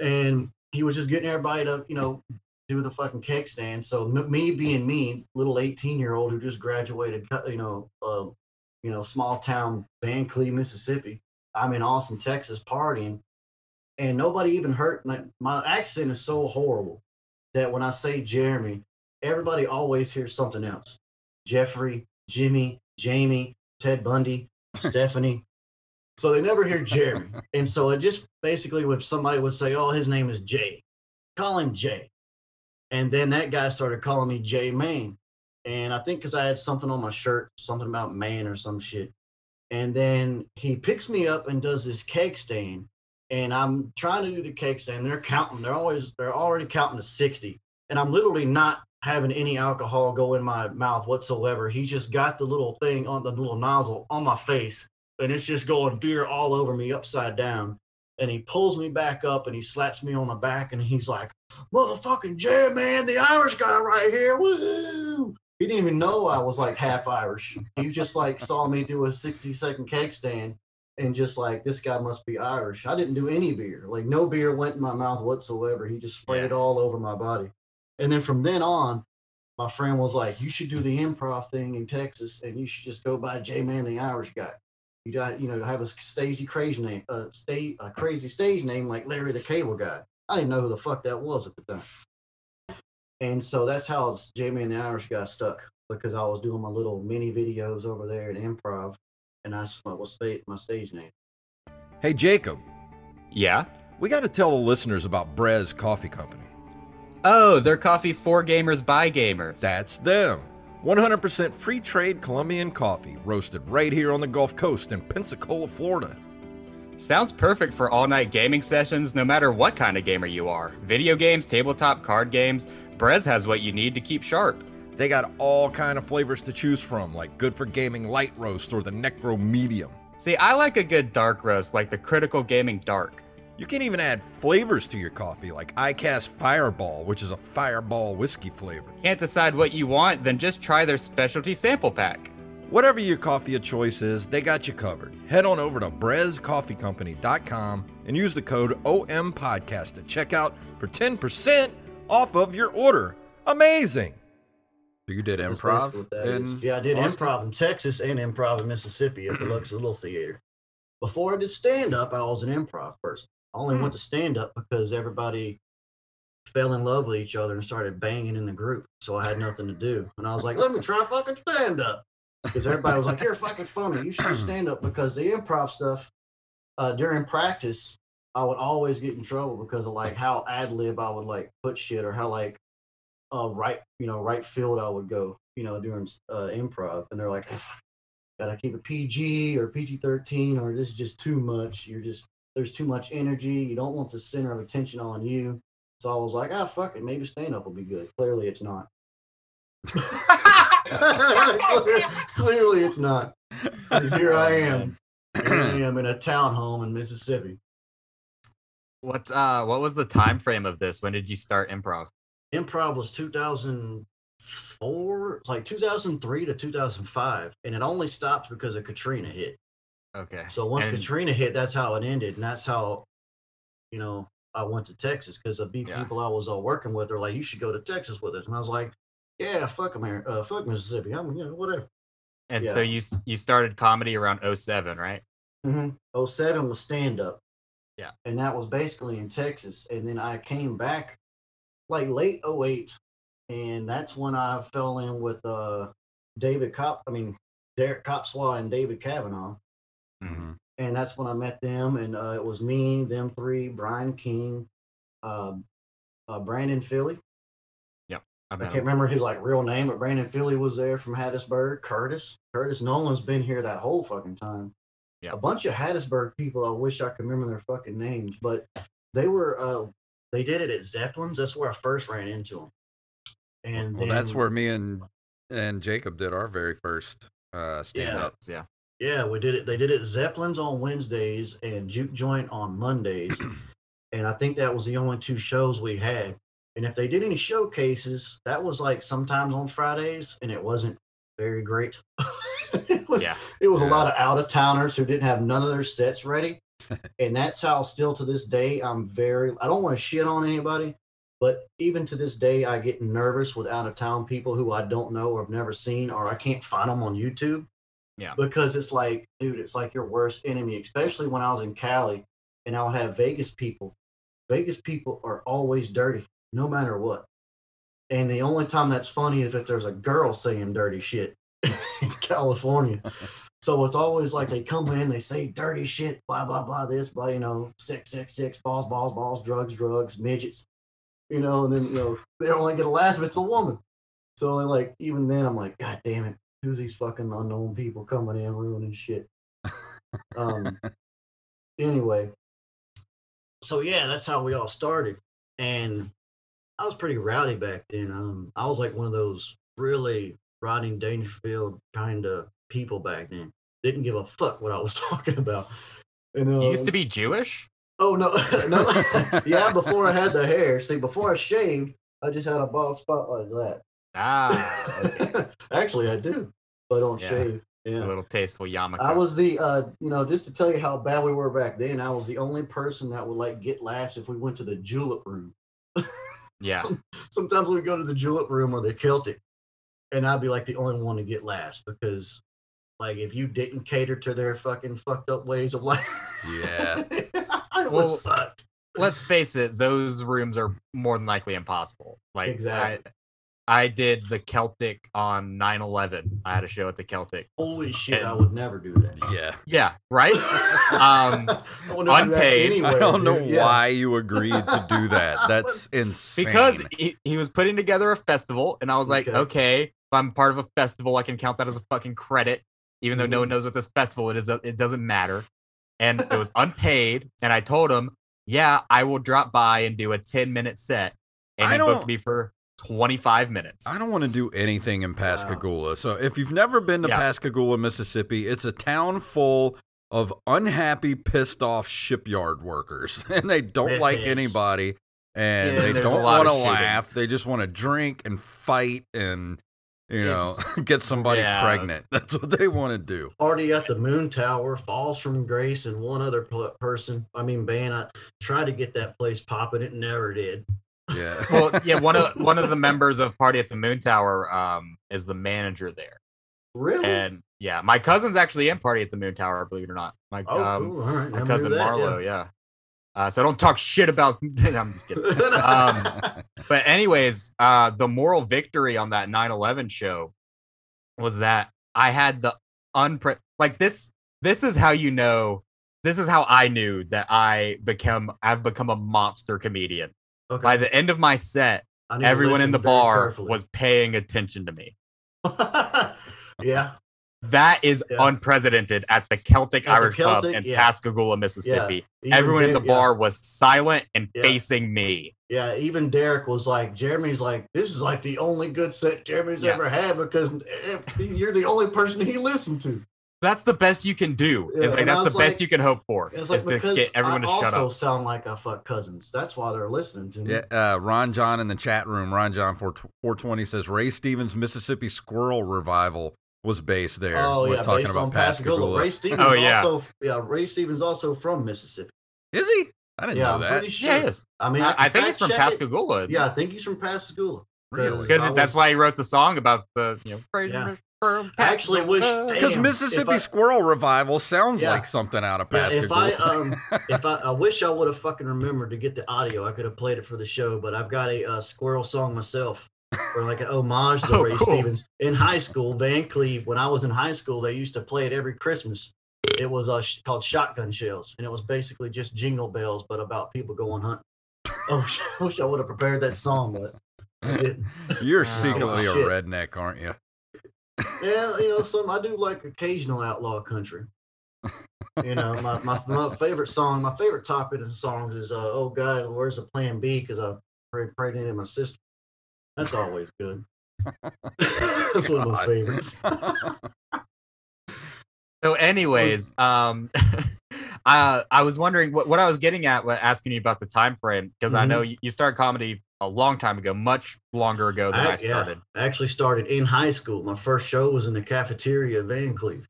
and he was just getting everybody to you know do the fucking keg stand. So m- me being me, little eighteen year old who just graduated, you know, um, you know, small town Vancleave, Mississippi. I'm in Austin, Texas, partying, and nobody even heard. My, my accent is so horrible that when I say Jeremy, everybody always hears something else. Jeffrey, Jimmy, Jamie, Ted Bundy, Stephanie. So they never hear Jeremy. And so it just basically when somebody would say, Oh, his name is Jay, call him Jay. And then that guy started calling me Jay Main. And I think because I had something on my shirt, something about man or some shit. And then he picks me up and does this keg stand. And I'm trying to do the keg stand. They're counting, they're always, they're already counting to 60. And I'm literally not having any alcohol go in my mouth whatsoever. He just got the little thing on the little nozzle on my face and it's just going beer all over me upside down. And he pulls me back up and he slaps me on the back and he's like, motherfucking Jay, man, the Irish guy right here. Woo! He didn't even know I was like half Irish. He just like saw me do a 60 second keg stand and just like, this guy must be Irish. I didn't do any beer. Like, no beer went in my mouth whatsoever. He just sprayed Yeah. it all over my body. And then from then on, my friend was like, you should do the improv thing in Texas and you should just go by J Man, the Irish guy. You got, you know, have a stagey crazy name, a stage, a crazy stage name like Larry the Cable Guy. I didn't know who the fuck that was at the time. And so that's how Jamie and the Irish got stuck because I was doing my little mini videos over there at improv, and that's what was sta- my stage name. Hey, Jacob, Yeah. we got to tell the listeners about Brez Coffee Company. Oh, they're coffee for gamers by gamers. That's them. 100% free trade Colombian coffee, roasted right here on the Gulf Coast in Pensacola, Florida. Sounds perfect for all night gaming sessions, no matter what kind of gamer you are. Video games, tabletop, card games. Brez has what you need to keep sharp. They got all kind of flavors to choose from, like good for gaming light roast or the Necro medium. See, I like a good dark roast, like the Critical Gaming Dark. You can even add flavors to your coffee, like iCast Fireball, which is a fireball whiskey flavor. Can't decide what you want? Then just try their specialty sample pack. Whatever your coffee of choice is, they got you covered. Head on over to brezcoffeecompany.com and use the code OMPodcast at checkout for 10% off of your order. Amazing! You did improv? basically what in Yeah, I did Austin? improv in Texas and improv in Mississippi at the Lux Little Theater. Before I did stand up, I was an improv person. I only went to stand up because everybody fell in love with each other and started banging in the group. So I had nothing to do. And I was like, let me try fucking stand up. Because everybody was like, you're fucking funny. You should stand up. Because the improv stuff uh, during practice, I would always get in trouble because of like how ad lib I would like put shit or how like uh, right, you know, right field I would go, you know, during uh, improv, and they're like, gotta keep it PG or PG thirteen, or this is just too much. You're just there's too much energy. You don't want the center of attention on you. So I was like, ah, fuck it, maybe stand up will be good. Clearly, it's not. Clearly, it's not. And here I am. Here I am in a townhome in Mississippi. What uh what was the time frame of this? When did you start improv? Improv was 2004, it's like 2003 to 2005, and it only stopped because of Katrina hit. Okay. So once And- Katrina hit, that's how it ended, and that's how, you know, I went to Texas because the Yeah. people I was all working with are like, "You should go to Texas with us," and I was like, "Yeah, fuck America, uh, fuck Mississippi, I'm you know whatever." And yeah. so you you started comedy around 07, right? Mm-hmm. 07 was stand up. Yeah. And that was basically in Texas. And then I came back like late 08. And that's when I fell in with uh David Cop, I mean, Derek Copswa and David Kavanaugh. Mhm. And that's when I met them. And uh, it was me, them three, Brian King, um, uh, Brandon Philly. I I can't him. remember his like real name, but Brandon Philly was there from Hattiesburg. Curtis, Curtis Nolan's been here that whole fucking time. Yeah. A bunch of Hattiesburg people. I wish I could remember their fucking names, but they were. uh They did it at Zeppelin's. That's where I first ran into them. And Well, that's where me and and Jacob did our very first uh, stand Yeah. up. Yeah. Yeah, we did it. They did it Zeppelin's on Wednesdays and Juke Joint on Mondays. and I think that was the only two shows we had. And if they did any showcases, that was like sometimes on Fridays, and it wasn't very great. it was Yeah. it was a lot of out of towners who didn't have none of their sets ready. and that's how still to this day I'm very I don't want to shit on anybody, but even to this day I get nervous with out of town people who I don't know or have never seen or I can't find them on YouTube. Yeah. Because it's like, dude, it's like your worst enemy, especially when I was in Cali and I would have Vegas people. Vegas people are always dirty, no matter what. And the only time that's funny is if there's a girl saying dirty shit in California. So it's always like they come in, they say dirty shit, blah blah blah, this, blah, you know, six six six, balls balls balls, drugs drugs, midgets, you know, and then you know they only get a laugh if it's a woman. So like even then, I'm like, God damn it, who's these fucking unknown people coming in ruining shit? Um. anyway, so yeah, that's how we all started, and I was pretty rowdy back then. Um, I was like one of those really Rodney Dangerfield kind of people back then. Didn't give a fuck what I was talking about. And, You used um, to be Jewish? Oh no, no, yeah. Before I had the hair, see, before I shaved, I just had a bald spot like that. Ah, okay. Actually, I do, but I don't Yeah. shave. a Yeah, little tasteful yarmulke. I was the, uh, you know, just to tell you how bad we were back then. I was the only person that would like get laughs if we went to the julep room. yeah. Some- sometimes we go to the julep room or the Celtic, and I'd be like the only one to get laughs because, like, if you didn't cater to their fucking fucked up ways of life, Yeah. it Well, was fucked. Let's face it, those rooms are more than likely impossible. Like Exactly. I, I did the Celtic on 9/11. I had a show at the Celtic. Holy shit, I would never do that. Yeah. Yeah, right? Um, I would do unpaid. anyway, I don't know dude. Yeah. why you agreed to do that. That's insane. because he, he was putting together a festival and i was like Okay. okay if i'm part of a festival i can count that as a fucking credit even though Mm-hmm. no one knows what this festival it is it doesn't matter and it was unpaid and i told him yeah i will drop by and do a 10 minute set and I he booked me for 25 minutes I don't want to do anything in Pascagoula. So if you've never been to Yeah. Pascagoula, Mississippi, it's a town full of unhappy, pissed off shipyard workers, and they don't like Redheads. anybody, and Yeah, they don't want to laugh. They just want to drink and fight and you know get somebody yeah. pregnant. That's what they want to do. Party at the Moon Tower, Falls from Grace, and one other pl- person. I mean, band. I tried to get that place popping. It never did. Yeah. well yeah one of one of the members of party at the moon tower um is the manager there Really? and yeah my cousin's actually in party at the moon tower believe it or not my oh, um cool. Right. my cousin that, Marlo, yeah. Uh, so don't talk shit about. I'm just kidding. Um, but anyways, uh, the moral victory on that 9/11 show was that I had the unpre like this. This is how you know. This is how I knew that I become. I've become a monster comedian. Okay. By the end of my set, I need to everyone in the bar carefully. was paying attention to me. yeah, That is Yeah. unprecedented at the Celtic At the Irish Pub Celtic, in yeah. Pascagoula, Mississippi. even Everyone in the Derek- yeah, bar was silent and Yeah. facing me. Yeah, even Derek was like, Jeremy's like, this is like the only good set Jeremy's Yeah. ever had because eh, you're the only person he listened to. That's the best you can do. Yeah, It's like that's was the best you can hope for. It's Is like to because get everyone I to shut also up. sound like I fuck cousins. That's why they're listening to me. Yeah, uh, Ron John in the chat room. Ron John four four twenty says Ray Stevens Mississippi Squirrel Revival was based there. Oh We're yeah, talking based about on Pascagoula. Ray Stevens Oh, yeah. also yeah, Ray Stevens also from Mississippi. Is he? I didn't Yeah, know I'm that. pretty sure. Yeah, he is. I mean, I, I, think he's from check it. Pascagoula. Yeah, I think he's from Pascagoula. Really? because that's was- why he wrote the song about the you know. praise Yeah. From I actually wish- Because Mississippi I- Squirrel Revival sounds Yeah. like something out of Yeah, if I um if I I wish I would have fucking remembered to get the audio, I could have played it for the show. But I've got a uh, squirrel song myself, or like an homage to Oh, Ray cool. Stevens. In high school, Vancleave, when I was in high school, they used to play it every Christmas. It was uh, sh- called Shotgun Shells, and it was basically just jingle bells, but about people going hunting. Oh, I wish I would have prepared that song, but I didn't. You're Oh, secretly a redneck, aren't you? Yeah, you know, some I do like occasional outlaw country. You know, my, my, my favorite song, my favorite topic of songs is uh, "Oh God, where's the Plan B?" Because I prayed, prayed into my sister. That's always good. That's one of my favorites. So, anyways, um, I I was wondering what, what I was getting at when asking you about the time frame because I Mm-hmm. know you, you started comedy a long time ago, much longer ago than I, I, yeah, started. I actually started in high school. My first show was in the cafeteria of Vancleave.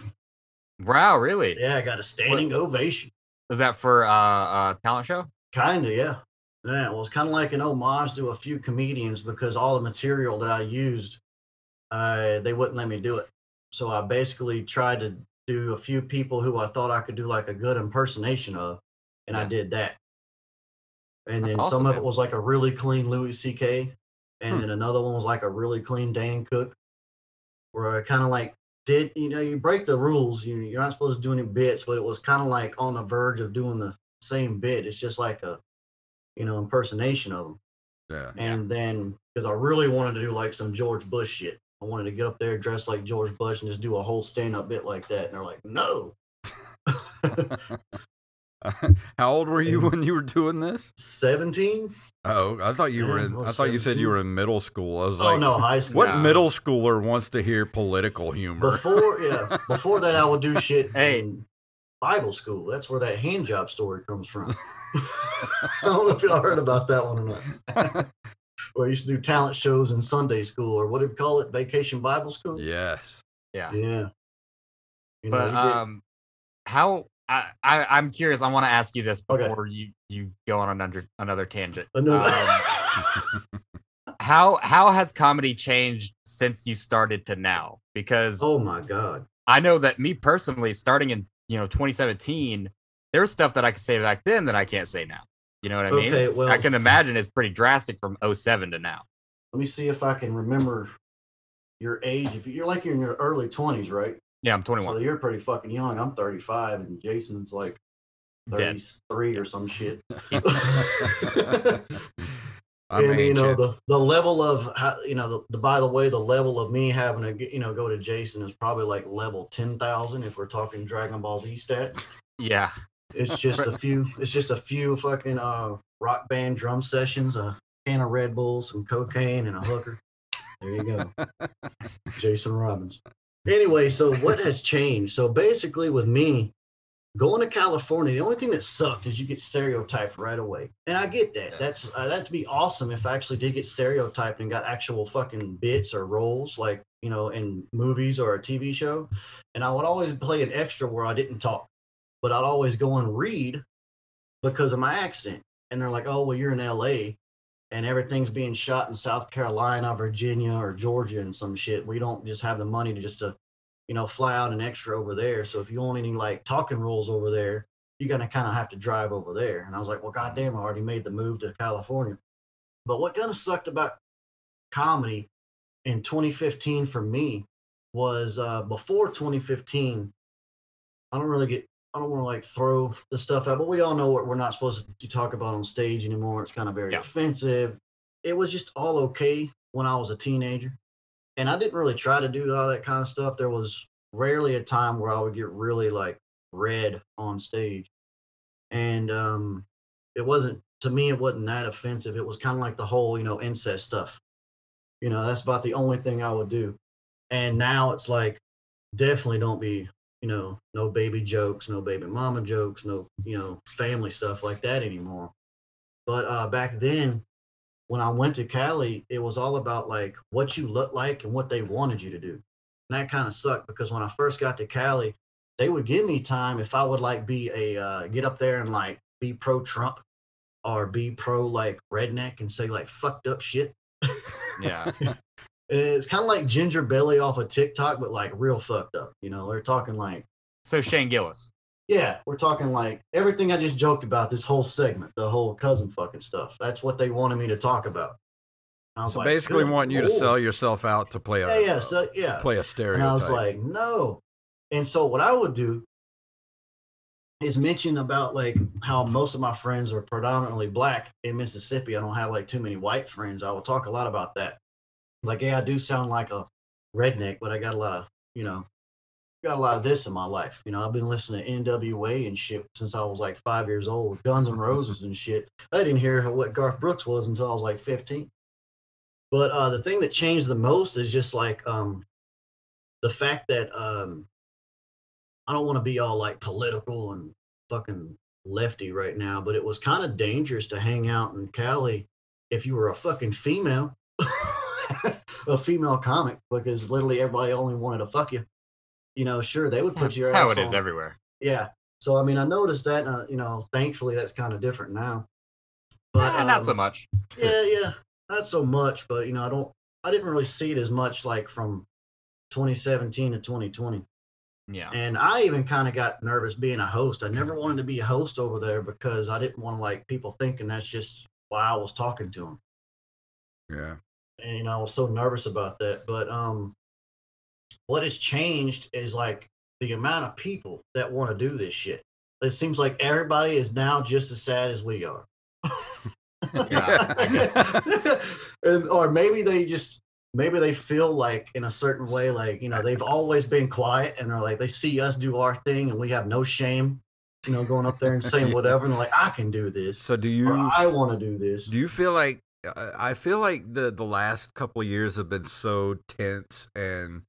Wow, really? Yeah, I got a standing ovation. Was that for uh, a talent show? Kinda, yeah. Yeah, it was kind of like an homage to a few comedians because all the material that I used, uh, they wouldn't let me do it. So I basically tried to do a few people who I thought I could do like a good impersonation of, and I did that. And That's then awesome, some of man. it was like a really clean Louis C.K., and Hmm. then another one was like a really clean Dane Cook, where I kind of like did you know you break the rules, you you're not supposed to do any bits, but it was kind of like on the verge of doing the same bit. It's just like a you know impersonation of them. Yeah. And then because I really wanted to do like some George Bush shit, I wanted to get up there dressed like George Bush and just do a whole stand up bit like that. And they're like, no. How old were you when you were doing this? 17? Oh, I thought you were in. I I was thought you said you were in middle school. I was Oh like, no, high school. what No. middle schooler wants to hear political humor? Before, yeah, before that, I would do shit Hey. in Bible school. That's where that hand job story comes from. I don't know if y'all heard about that one or not. Where I used to do talent shows in Sunday school, or what do you call it? Vacation Bible school? yes. Yeah. Yeah. You But you get- um, how I, I I'm curious. I want to ask you this Okay. before you you go on another another tangent. another- Um, how how has comedy changed since you started to now? Because oh my God. I know that me personally, starting in you know 2017, there was stuff that I could say back then that I can't say now. You know what I mean? Okay, well, I can imagine it's pretty drastic from 07 to now. let me see if I can remember your age. If you're like you're in your early 20s, right? Yeah, I'm 21. So you're pretty fucking young. I'm 35, and Jason's like Dead. 33 or some shit. I'm and you know ancient. the the level of how you know the, the by the way the level of me having to you know go to Jason is probably like level 10,000 if we're talking Dragon Ball Z stats. Yeah, It's just a few. It's just a few fucking uh rock band drum sessions, a can of Red Bull, some cocaine, and a hooker. There you go, Jason Robbins. Anyway, so what has changed? So basically, with me going to California, the only thing that sucked is you get stereotyped right away, and I get that. That's uh, that'd be awesome if I actually did get stereotyped and got actual fucking bits or roles, like you know, in movies or a TV show. And I would always play an extra where I didn't talk but I'd always go and read because of my accent. And they're like, oh, well, you're in LA and everything's being shot in South Carolina, Virginia, or Georgia and some shit. We don't just have the money to just to, you know, fly out an extra over there. So if you want any like talking rules over there, you're gonna kind of have to drive over there. And I was like, well, goddamn, I already made the move to California. But what kind of sucked about comedy in 2015 for me was uh, before 2015. I don't really get I don't want to like throw the stuff out, but we all know what we're not supposed to talk about on stage anymore. It's kind of very Yeah. offensive. it was just all okay when I was a teenager. And I didn't really try to do all that kind of stuff. There was rarely a time where I would get really like red on stage. And um it wasn't to me it wasn't that offensive. It was kind of like the whole, you know, incest stuff. You know, that's about the only thing I would do. And now it's like definitely don't be, you know, no baby jokes, no baby mama jokes, no, you know, family stuff like that anymore. But uh back then when I went to Cali, it was all about like what you look like and what they wanted you to do. And that kind of sucked because when I first got to Cali, they would give me time if I would like be a uh, get up there and like be pro Trump or be pro like redneck and say like fucked up shit. Yeah. it's kind of like Ginger Belly off of TikTok, but like real fucked up. You know, they're talking like, So Shane Gillis. yeah, we're talking like everything I just joked about this whole segment, the whole cousin fucking stuff. That's what they wanted me to talk about. I was So like, basically, "Good wanting you to sell yourself out to play a Yeah, yeah, so yeah. play a stereo. And. I was like, no. And so what I would do is mention about like how most of my friends are predominantly black in Mississippi. I don't have like too many white friends. I will talk a lot about that. Like, yeah, I do sound like a redneck, but I got a lot of, you know, got a lot of this in my life. You know, I've been listening to NWA and shit since I was like five years old, Guns N' Roses and shit. I didn't hear what Garth Brooks was until I was like 15. But uh, the thing that changed the most is just like um, the fact that um, I don't want to be all like political and fucking lefty right now, but it was kind of dangerous to hang out in Cali if you were a fucking female, a female comic, because literally everybody only wanted to fuck you. You know, sure they would put That's your That's how ass it is on- everywhere. yeah. So I mean, I noticed that. Uh, you know, thankfully that's kind of different now. But Eh, not so um, much. yeah, yeah, not so much. But you know, I don't. I didn't really see it as much like from 2017 to 2020. Yeah. And I even kind of got nervous being a host. I never wanted to be a host over there because I didn't want to like people thinking that's just why I was talking to them. yeah. And you I was so nervous about that. But um, what has changed is like the amount of people that want to do this shit. It seems like everybody is now just as sad as we are. Yeah, and, or maybe they just maybe they feel like in a certain way like you know they've always been quiet and they're like they see us do our thing and we have no shame you know going up there and saying whatever and they're like i can do this So do you i want to do this do you feel like I feel like the the last couple of years have been so tense and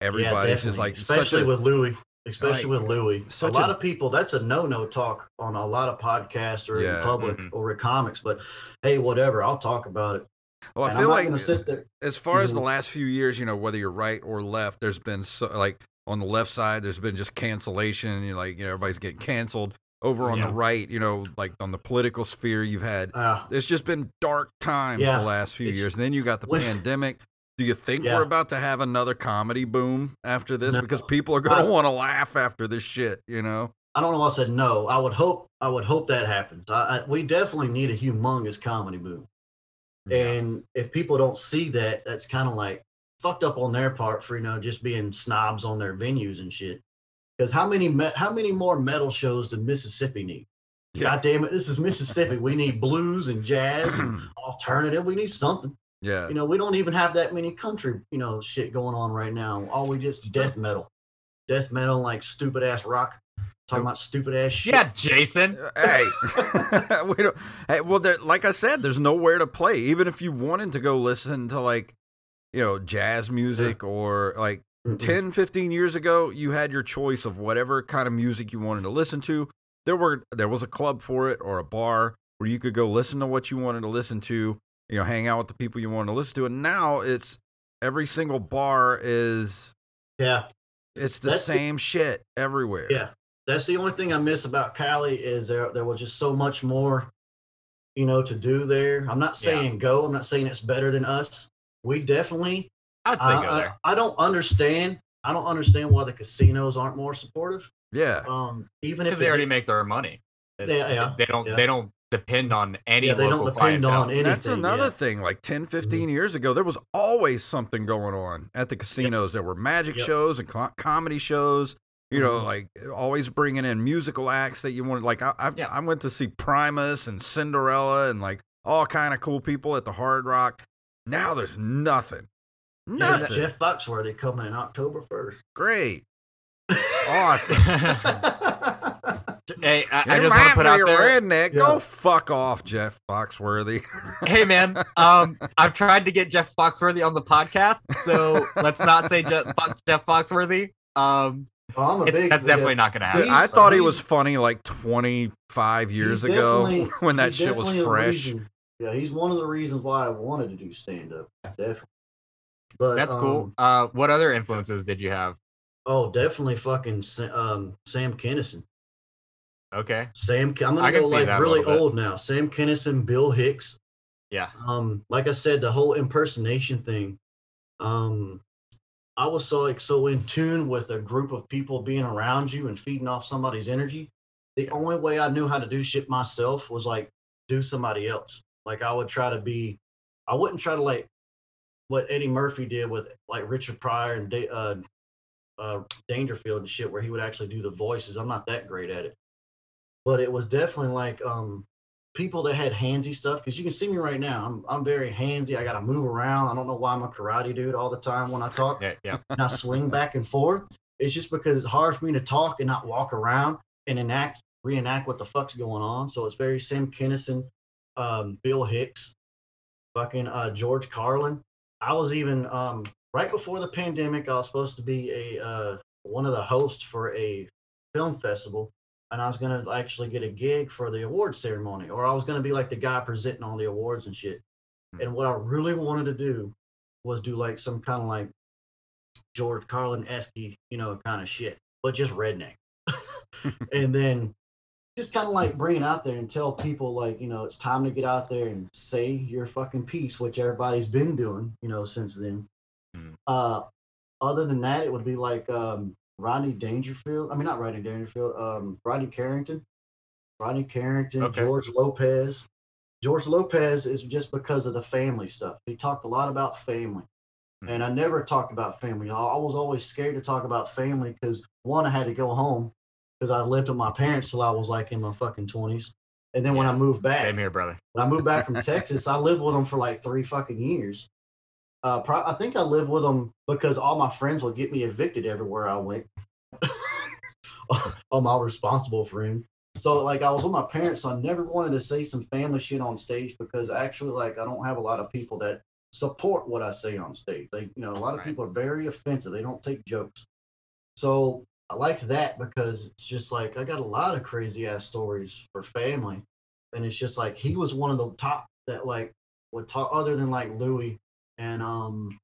everybody's just like especially a, with louis especially like, with louis a lot a- of people that's a no-no talk on a lot of podcasts or Yeah. in public Mhm. or in comics but hey whatever i'll talk about it well, I and feel like gonna sit there as far as the Mhm. last few years, you know, whether you're right or left, there's been so like on the left side, there's been just cancellation. You know, like you know, everybody's getting canceled. Over on Yeah. the right, you know, like on the political sphere, you've had uh, it's just been dark times Yeah. the last few years. And then you got the when- pandemic. Do you think Yeah. we're about to have another comedy boom after this? No. Because people are going to want to laugh after this shit, you know? I don't know. I said no. I would hope. I would hope that happens. I, I, we definitely need a humongous comedy boom. And if people don't see that, that's kind of like fucked up on their part for you know just being snobs on their venues and shit. Because how many me- how many more metal shows does Mississippi need? Yeah. God damn it, this is Mississippi. we need blues and jazz and alternative. We need something. yeah. You know, we don't even have that many country you know shit going on right now. All we just death metal, death metal like stupid ass rock. Talking about stupid ass shit. Yeah, Jason. Uh, hey, we don't. Hey, well, there, like I said, there's nowhere to play. Even if you wanted to go listen to like, you know, jazz music or like Mm-mm. 10, 15 years ago, you had your choice of whatever kind of music you wanted to listen to. There were there was a club for it or a bar where you could go listen to what you wanted to listen to. You know, hang out with the people you wanted to listen to. And now it's every single bar is Yeah. it's the That's the- same shit everywhere. Yeah, that's the only thing I miss about Cali is there there was just so much more, you know, to do there. I'm not Yeah. saying go. I'm not saying it's better than us. We definitely. I'd say I, go there. I don't understand. I don't understand why the casinos aren't more supportive. yeah. Um, even if Because they already make their money. They, Yeah, yeah, they don't. yeah. They don't depend on any yeah, they local don't depend clientele. on anything. That's another yeah. thing. Like 10, 15 years ago, there was always something going on at the casinos. There were magic Yep. shows and co- comedy shows. You know, Mhm. like always bringing in musical acts that you wanted. Like I, I, Yeah. I went to see Primus and Cinderella and like all kind of cool people at the Hard Rock. Now there's nothing. Yeah, Nothing. Jeff Foxworthy coming in October first. Great. Awesome. hey, I, I just want to put out a there. redneck. Yeah. Go fuck off, Jeff Foxworthy. hey man, um, I've tried to get Jeff Foxworthy on the podcast, so let's not say Jeff, fuck Jeff Foxworthy. Um, Well, I'm a big. that's definitely not going to happen. I thought he was funny like 25 years ago when that shit was fresh. reason- Yeah, he's one of the reasons why I wanted to do stand up. Definitely. But That's cool. um, Uh, what other influences did you have? oh, definitely fucking um, Sam Kinison. Okay, Sam, I'm gonna go like really old now. Sam Kinison, Bill Hicks. yeah, Um, like I said, the whole impersonation thing. Um, I was so like so in tune with a group of people being around you and feeding off somebody's energy. The only way I knew how to do shit myself was like do somebody else. Like I would try to be, I wouldn't try to like what Eddie Murphy did with like Richard Pryor and Da- uh, uh, Dangerfield and shit, where he would actually do the voices. I'm not that great at it, but it was definitely like um people that had handsy stuff because you can see me right now. I'm I'm very handsy. I got to move around. I don't know why I'm a karate dude all the time when I talk yeah, yeah. and I swing back and forth. It's just because it's hard for me to talk and not walk around and enact reenact what the fuck's going on. So it's very Sam Kinison, um, Bill Hicks, fucking uh, George Carlin. I was even um, right before the pandemic. I was supposed to be a uh, one of the hosts for a film festival, and I was gonna actually get a gig for the award ceremony, or I was gonna be like the guy presenting all the awards and shit. And what I really wanted to do was do like some kind of like George Carlin esque, you know, kind of shit, but just redneck. and then just kind of like bring it out there and tell people like, you know, it's time to get out there and say your fucking piece, which everybody's been doing, you know, since then. Mhm. Uh, other than that, it would be like um, Rodney Dangerfield. I mean, not Rodney Dangerfield. Um, Rodney Carrington. Rodney Carrington, Okay. George Lopez. George Lopez is just because of the family stuff. He talked a lot about family. Hmm. And I never talked about family. I was always scared to talk about family because one, I had to go home because I lived with my parents till I was like in my fucking 20s. And then when I moved back, Same here, brother. when I moved back from Texas, I lived with them for like three fucking years. Uh, pro- I think I lived with them because all my friends would get me evicted everywhere I went. all my responsible friends. So like I was with my parents, so I never wanted to say some family shit on stage because actually like I don't have a lot of people that support what I say on stage. They you know a lot of Right. people are very offensive. They don't take jokes. So I liked that because it's just like I got a lot of crazy ass stories for family and it's just like he was one of the top that like would talk other than like Louis and um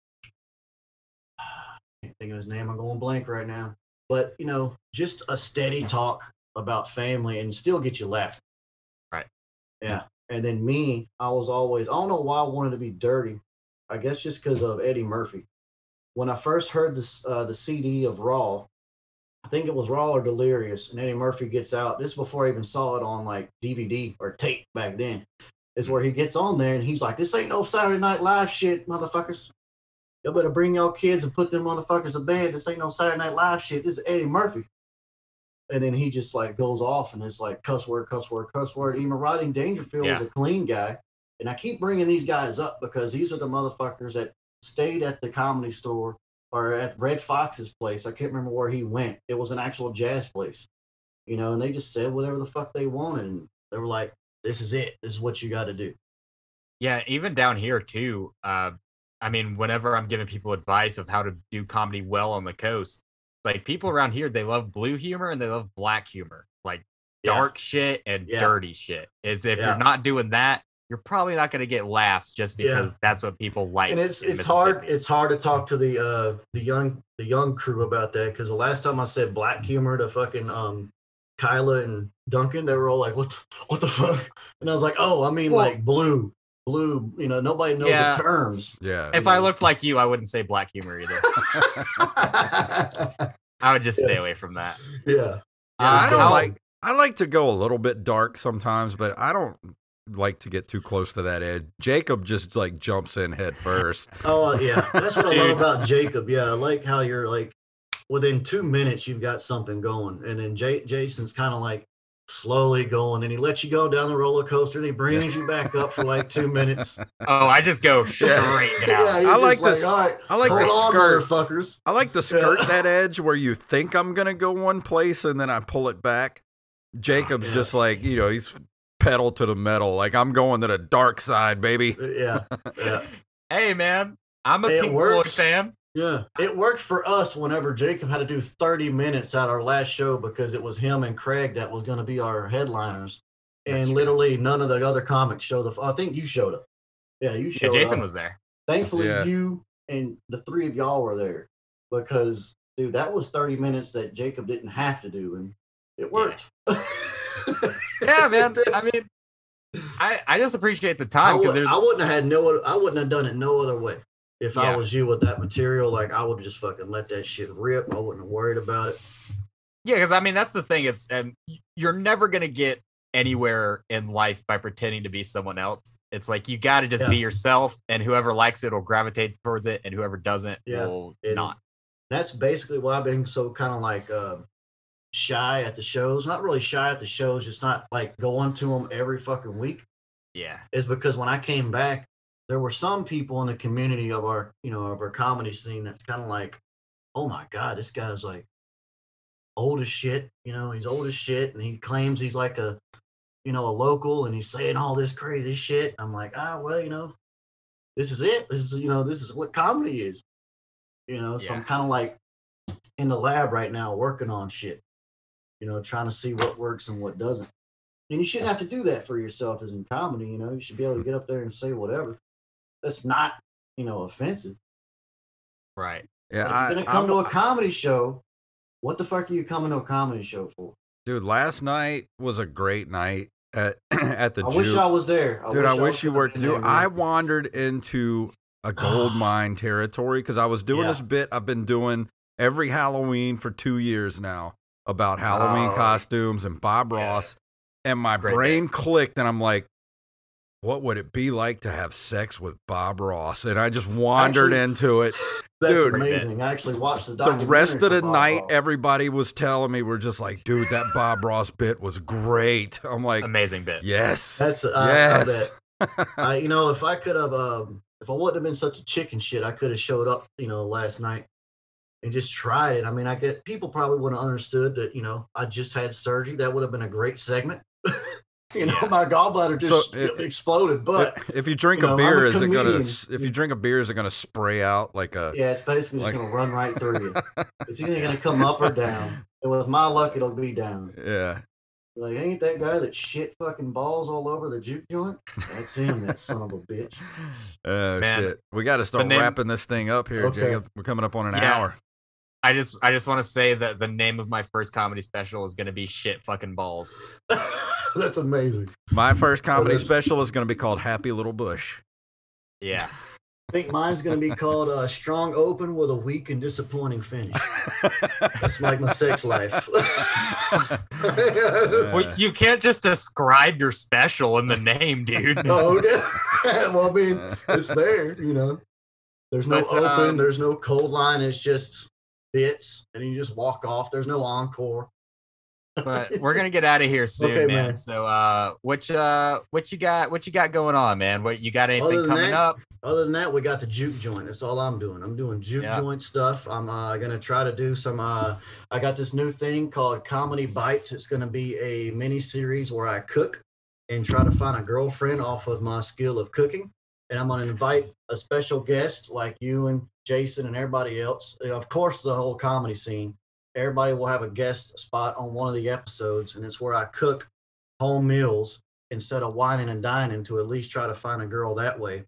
I can't think of his name. I'm going blank right now. But you know, just a steady talk about family and still get you laughing. Right. Yeah. And then me, I was always I don't know why I wanted to be dirty. I guess just because of Eddie Murphy. When I first heard this uh, the CD of Raw, I think it was Raw or Delirious, and Eddie Murphy gets out. This is before I even saw it on like DVD or tape back then. Is where he gets on there and he's like, "This ain't no Saturday Night Live shit, motherfuckers. Y'all better bring y'all kids and put them motherfuckers to bed. This ain't no Saturday Night Live shit. This is Eddie Murphy." And then he just like goes off and it's like cuss word, cuss word, cuss word. Even Rodney Dangerfield was Yeah. a clean guy. And I keep bringing these guys up because these are the motherfuckers that stayed at the comedy store or at Redd Foxx's place. I can't remember where he went. It was an actual jazz place, you know, and they just said whatever the fuck they wanted. And they were like, this is it. This is what you got to do. Yeah, even down here too. Uh, I mean, whenever I'm giving people advice of how to do comedy well on the coast, like people around here, they love blue humor and they love black humor, like Yeah. dark shit and Yeah. dirty shit. Is if Yeah. you're not doing that, you're probably not going to get laughs just Yeah. because that's what people like. and it's it's hard it's hard to talk to the uh the young the young crew about that because the last time I said black humor to fucking um Kyla and Duncan, they were all like, "What the, what the fuck?" And I was like, "Oh, I mean Well- like blue, blue. You know, nobody knows Yeah. the terms." Yeah. If I looked like you, I wouldn't say black humor either. I would just stay Yes. away from that. yeah, Uh, I don't how- like. I like to go a little bit dark sometimes, but I don't like to get too close to that edge. Jacob just like jumps in head first. Oh uh, yeah, that's what I love about Jacob. Yeah, I like how you're like within two minutes you've got something going, and then J- Jason's kind of like slowly going, and he lets you go down the roller coaster, and he brings you back up for like two minutes. Oh, I just go straight down. you're I like just this- All right, I like hold the on, skirt. motherfuckers. I like the skirt that edge where you think I'm gonna go one place and then I pull it back. Jacob's Yeah. just like you know he's pedal to the metal. Like I'm going to the dark side, baby. Uh, yeah, yeah. Hey, man, I'm a It Pink Floyd fan. Yeah, it worked for us whenever Jacob had to do 30 minutes at our last show because it was him and Craig that was going to be our headliners. That's And true. literally none of the other comics showed up. I think you showed up. Yeah, you Yeah, showed Jason up. was there. Thankfully, Yeah. you and the three of y'all were there because, dude, that was 30 minutes that Jacob didn't have to do. And it worked. Yeah, man. I mean, I I just appreciate the time because there's I wouldn't have had no, I wouldn't have done it no other way. If I was you with that material, like I would just fucking let that shit rip. I wouldn't have worried about it. Yeah, because I mean that's the thing. It's um, you're never gonna get anywhere in life by pretending to be someone else. It's like you got to just Yeah. be yourself, and whoever likes it will gravitate towards it, and whoever doesn't Yeah, will and- not. that's basically why I've been so kind of like uh, shy at the shows. Not really shy at the shows, just not like going to them every fucking week. Yeah, Is because when I came back, there were some people in the community of our, you know, of our comedy scene that's kind of like, oh my god, this guy's like old as shit. You know, he's old as shit, and he claims he's like a, you know, a local, and he's saying all this crazy shit. I'm like, ah, well, you know, this is it. This is, you know, this is what comedy is. You know, so I'm kind of like in the lab right now working on shit. You know, trying to see what works and what doesn't. And you shouldn't have to do that for yourself as in comedy. You know, you should be able to mm-hmm. get up there and say whatever. That's not, you know, offensive. right. Yeah, If I, you're gonna come I'm- to a comedy show, what the fuck are you coming to a comedy show for? dude. Last night was a great night at at the I wish I was there. Dude, I was wish you were too. there, man. I wandered into a gold mine territory because I was doing Yeah. this bit I've been doing every Halloween for two years now about Halloween Oh. costumes and Bob Yeah. Ross. And my Great brain clicked, and I'm like, what would it be like to have sex with Bob Ross? And I just wandered Actually, into it. That's dude. amazing. I actually watched the The rest of the Bob night, Ross. everybody was telling me, we're just like, dude, that Bob Ross bit was great. I'm like, Amazing bit. yes. That's uh, I yes. bet. I, you know, if I could have, um, if I wouldn't have been such a chicken shit, I could have showed up, you know, last night and just tried it. I mean, I get people probably would have understood that, you know, I just had surgery. That would have been a great segment. you know, Yeah. my gallbladder just So, it- exploded. But if you drink you a know, I'm beer, a is it gonna? If you drink a beer, is it gonna spray out like a? yeah, it's basically just going to run right through you. It's either going to come up or down. And with my luck, it'll be down. Yeah. Like, ain't that guy that shit fucking balls all over the juke joint? That's him, that son of a bitch. Oh Man, shit. We got to start name- wrapping this thing up here, Okay. Jacob. We're coming up on an Yeah. hour. I just I just want to say that the name of my first comedy special is gonna be shit fucking balls. That's amazing. My first comedy is- special is going to be called Happy Little Bush. Yeah. I think mine's going to be called uh, Strong Open with a Weak and Disappointing Finish. That's like my sex life. Well, you can't just describe your special in the name, dude. no, okay. well, I mean, it's there, you know. There's no But, open, um, there's no cold line. It's just bits, and you just walk off. There's no encore. but we're gonna get out of here soon, Okay, man. man. So, uh, what uh, what you got? What you got going on, man? What you got? Anything coming that, up? Other than that, we got the juke joint. That's all I'm doing. I'm doing juke Yeah. joint stuff. I'm uh, gonna try to do some. Uh, I got this new thing called Comedy Bites. It's gonna be a mini series where I cook and try to find a girlfriend off of my skill of cooking. And I'm gonna invite a special guest like you and Jason and everybody else. And of course, the whole comedy scene. Everybody will have a guest spot on one of the episodes, and it's where I cook home meals instead of whining and dining to at least try to find a girl that way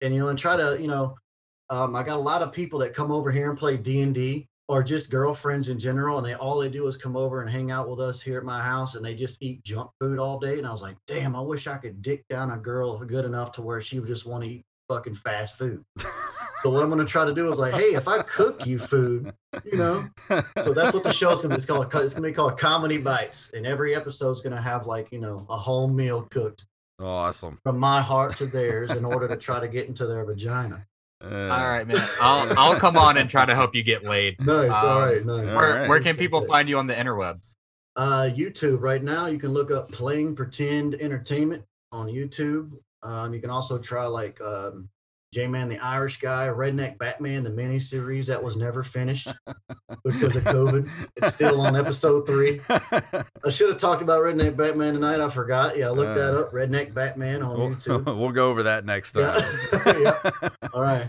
and you know and try to you know um, i got a lot of people that come over here and play d&d or just girlfriends in general and they all they do is come over and hang out with us here at my house and they just eat junk food all day and i was like damn i wish i could dick down a girl good enough to where she would just want to eat fucking fast food so what i'm going to try to do is like hey if i cook you food you know so that's what the show's gonna be. It's called. It's gonna be called Comedy Bites, and every episode's gonna have like you know a whole meal cooked awesome. from my heart to theirs in order to try to get into their vagina. Uh, All right, man. I'll I'll come on and try to help you get laid. Nice. all Um, right. Nice. Where right. where can people find you on the interwebs? Uh, YouTube right now, you can look up Playing Pretend Entertainment on YouTube. Um, you can also try like um, J Man the Irish Guy, Redneck Batman, the miniseries that was never finished because of COVID. It's still on episode three. I should have talked about Redneck Batman tonight. I forgot. Yeah, look that Uh, up. Redneck Batman on we'll, YouTube. we'll go over that next time. Yeah. All right.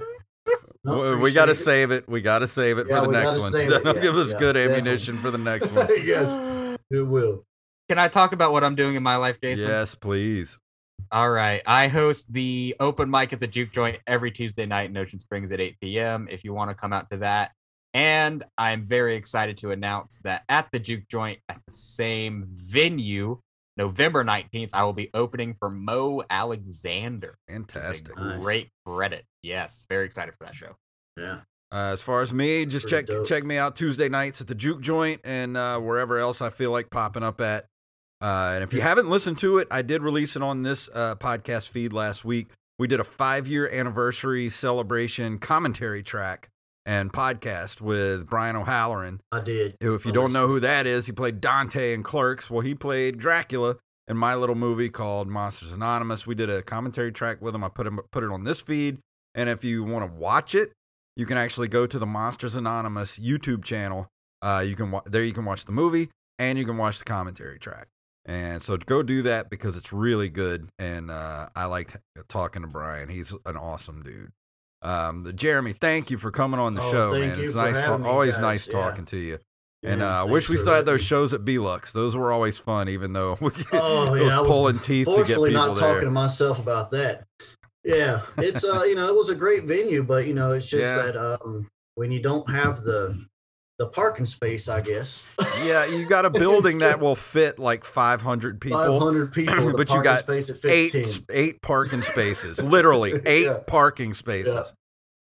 No, we got to save it. We got to save it Yeah, for the next one. That'll Yeah, give us yeah, good definitely. ammunition for the next one. yes, it will. Can I talk about what I'm doing in my life, Jason? yes, please. All right. I host the open mic at the Juke Joint every Tuesday night in Ocean Springs at 8 p.m. If you want to come out to that. And I'm very excited to announce that at the Juke Joint at the same venue, November 19th, I will be opening for Mo Alexander. which is a Fantastic. Nice. Great credit. Yes. Very excited for that show. Yeah. Uh, as far as me, just Pretty check dope. check me out Tuesday nights at the Juke Joint and uh, wherever else I feel like popping up at. Uh, and if you haven't listened to it, I did release it on this uh, podcast feed last week. We did a five year anniversary celebration commentary track and podcast with Brian O'Halloran. I did. If you don't know who that is, he played Dante in Clerks. Well, he played Dracula in my little movie called Monsters Anonymous. We did a commentary track with him. I put him put it on this feed, and if you want to watch it, you can actually go to the Monsters Anonymous YouTube channel. Uh, you can wa- there you can watch the movie and you can watch the commentary track. And so go do that because it's really good, and uh, I like talking to Brian. He's an awesome dude. Um, Jeremy, thank you for coming on the Oh, show, man. It's nice, ta- me, always guys. nice Yeah. talking to you. And Yeah, uh, I wish we still had those shows at Belux. Those were always fun, even though we Oh, yeah, was pulling teeth to get Fortunately, not there. talking to myself about that. Yeah, it's uh, you know, it was a great venue, but you know, it's just Yeah. that um, when you don't have the the parking space, I guess. yeah, you got a building that will fit like 500 people. Five hundred people, the But you got Eight, eight parking spaces, literally eight Yeah. parking spaces.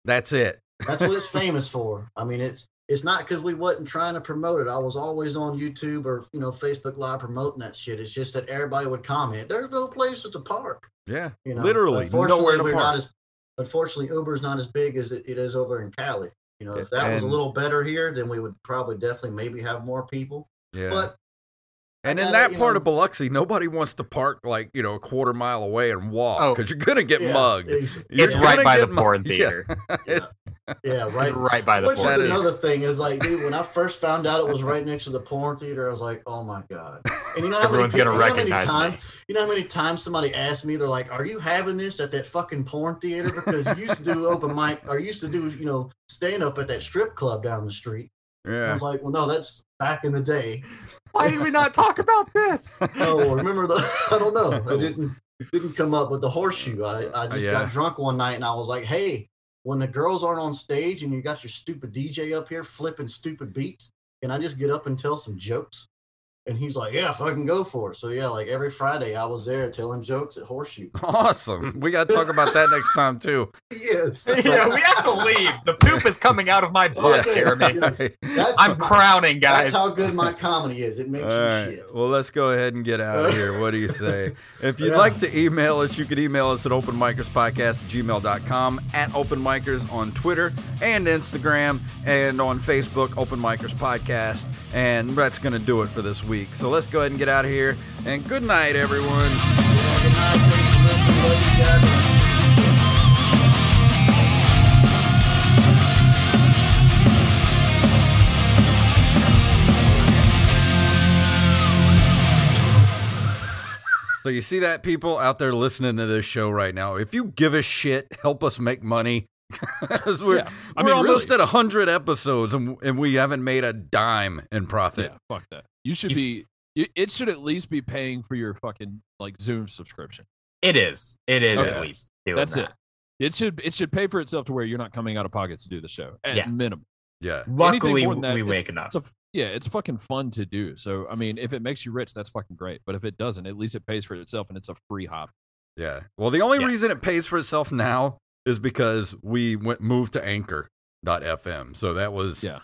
That's it. That's what it's famous for. I mean, it's it's not because we wasn't trying to promote it. I was always on YouTube or you know Facebook Live promoting that shit. It's just that everybody would comment, "There's no places to park." Yeah, You know, literally Unfortunately, nowhere to we're park. not as unfortunately Uber's not as big as it, it is over in Cali. You know, if that was a little better here, then we would probably definitely maybe have more people. yeah. But and in that you part know- of Biloxi, nobody wants to park like you know a quarter mile away and walk Oh. because you're gonna get yeah, mugged. ex- You're It's right by the get mu- porn Yeah. Theater. yeah, right. Right by the Which porn That is is- theater. another thing is like, dude, when I first found out it was right next to the porn theater, I was like, oh my god. And you know how Everyone's many, gonna you know how many recognize times, me. you know how many times somebody asked me, they're like, "Are you having this at that fucking porn theater?" Because you used to do open mic, or you used to do, you know, stand up at that strip club down the street. Yeah. I was like, "Well, no, that's back in the day." Why did we not talk about this? Oh, remember the? I don't know. I oh. didn't it didn't come up with the horseshoe. I, I uh, just Yeah. got drunk one night and I was like, "Hey, when the girls aren't on stage and you got your stupid DJ up here flipping stupid beats, can I just get up and tell some jokes?" And he's like, "Yeah, fucking go for it." So yeah, like every Friday I was there telling jokes at Horseshoe. Awesome. We got to talk about that next time too. yes. yeah, we have to leave. The poop is coming out of my butt, Yeah. Jeremy. Yes. I'm crowning, guys. That's how good my comedy is. It makes All you right. shit. Well, let's go ahead and get out of here. What do you say? If you'd Yeah. like to email us, you could email us at openmikerspodcast at gmail.com, at openmikers on Twitter and Instagram, and on Facebook, Open Micers Podcast. And that's going to do it for this week. So let's go ahead and get out of here. And good night, everyone. Good night. Thanks for listening. Love you guys. So you see that, people out there listening to this show right now? If you give a shit, help us make money. we're Yeah. I we're mean, almost really. at 100 episodes and, and we haven't made a dime in profit. Yeah, fuck that. You should He's- be. you- It should at least be paying for your fucking like Zoom subscription. It is. It is Okay. at least doing That's that. it. It should it should pay for itself to where you're not coming out of pocket to do the show at Yeah. minimum. Yeah. Luckily, more than that, we it's- make enough. It's a yeah, it's fucking fun to do. So I mean, if it makes you rich, that's fucking great. But if it doesn't, at least it pays for itself and it's a free hop. Yeah. Well, the only Yeah. reason it pays for itself now is because we went moved to anchor.fm. So that was Yeah.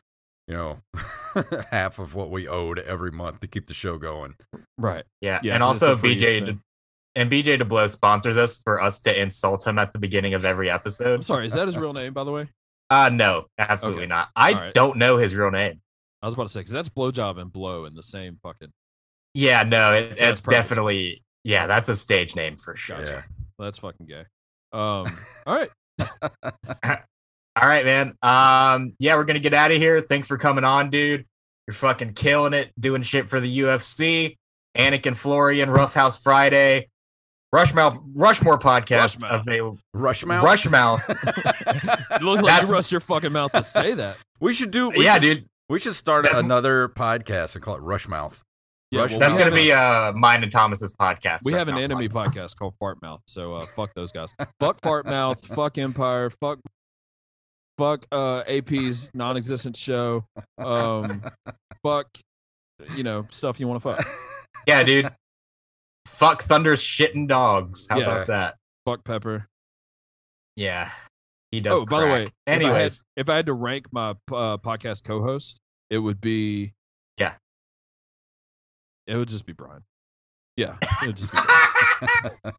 You know, half of what we owed every month to keep the show going. Right. Yeah, Yeah, and 'cause it's also BJ thing. And BJ DeBlow sponsors us for us to insult him at the beginning of every episode. I'm episode. sorry, is that his real name, by the way? Uh no, absolutely Okay. not. I All right. don't know his real name. I was about to say because that's blowjob and blow in the same fucking Yeah, no, it, So it's purpose. definitely yeah, that's a stage name for sure. Gotcha. Yeah. Well, that's fucking gay. Um, all right. All right, man. Um, yeah, we're gonna get out of here. Thanks for coming on, dude. You're fucking killing it, doing shit for the UFC. Anakin Florian, Roughhouse Friday, Rushmouth, Rushmore podcast Rushmouth. available. Rushmouth. Rushmouth. It looks like That's- you rust your fucking mouth to say that. we should do. We yeah, should, dude. We should start That's- another podcast and call it Rushmouth. Yeah, Rush- well, That's gonna be uh mine and Thomas's podcast. We have an enemy podcast called Fart Mouth, so uh, fuck those guys. fuck Fart Mouth. Fuck Empire. Fuck. Fuck uh, AP's non-existent show. Um, fuck, you know stuff you want to fuck. Yeah, dude. Fuck Thunder's shitting dogs. How Yeah. about that? Fuck Pepper. Yeah, he does. oh, by the way, crack. if I had- anyways, if I had, to rank my uh, podcast co-host, it would be Yeah. It would just be Brian. Yeah, it would just be. Brian.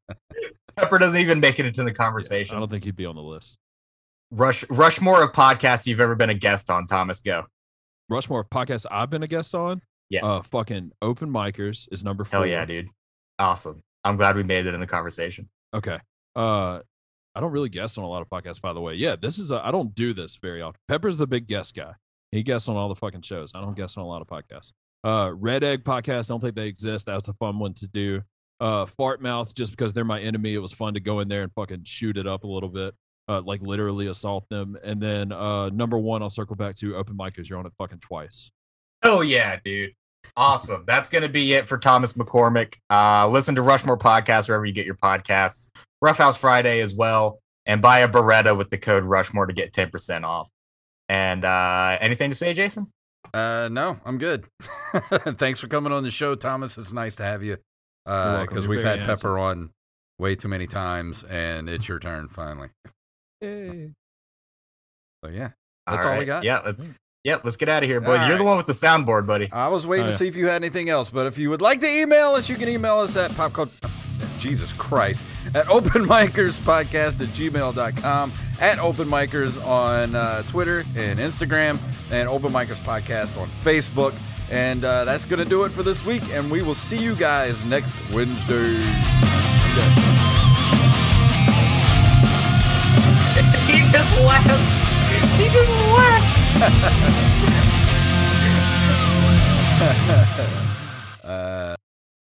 Pepper doesn't even make it into the conversation. I don't think he'd be on the list. Rush Rushmore of podcasts you've ever been a guest on. Thomas, go. Rushmore podcast I've been a guest on. Yes. Uh, fucking open micers is number four. Hell yeah, dude. Awesome. I'm glad we made it in the conversation. Okay. Uh, I don't really guest on a lot of podcasts, by the way. Yeah, this is I I don't do this very often. Pepper's the big guest guy. He guests on all the fucking shows. I don't guest on a lot of podcasts. Uh, Red Egg podcast. Don't think they exist. That's a fun one to do. Uh, Fart Mouth. Just because they're my enemy, it was fun to go in there and fucking shoot it up a little bit. Uh, like literally assault them. And then uh, number one, I'll circle back to open mic because You're on it fucking twice. Oh yeah, dude. Awesome. That's gonna be it for Thomas McCormick. Uh, listen to Rushmore Podcast wherever you get your podcasts. Roughhouse Friday as well, and buy a Beretta with the code Rushmore to get ten percent off. And uh, anything to say, Jason? Uh, no, I'm good. Thanks for coming on the show, Thomas. It's nice to have you. Uh, because You're we've very had Pepper on way too many times, and it's your turn finally. Hey. So yeah, That's all we got? Yeah. Let's, yeah. Let's get out of here, boys. All You're the one with the soundboard, buddy. I was waiting Oh, to yeah. see if you had anything else, but if you would like to email us, you can email us at popcult. Jesus Christ. At openmicerspodcast at gmail.com, at openmicers on uh, Twitter and Instagram, and Open Micers Podcast on Facebook. And uh, that's going to do it for this week, and we will see you guys next Wednesday. Just left. He just left. Uh,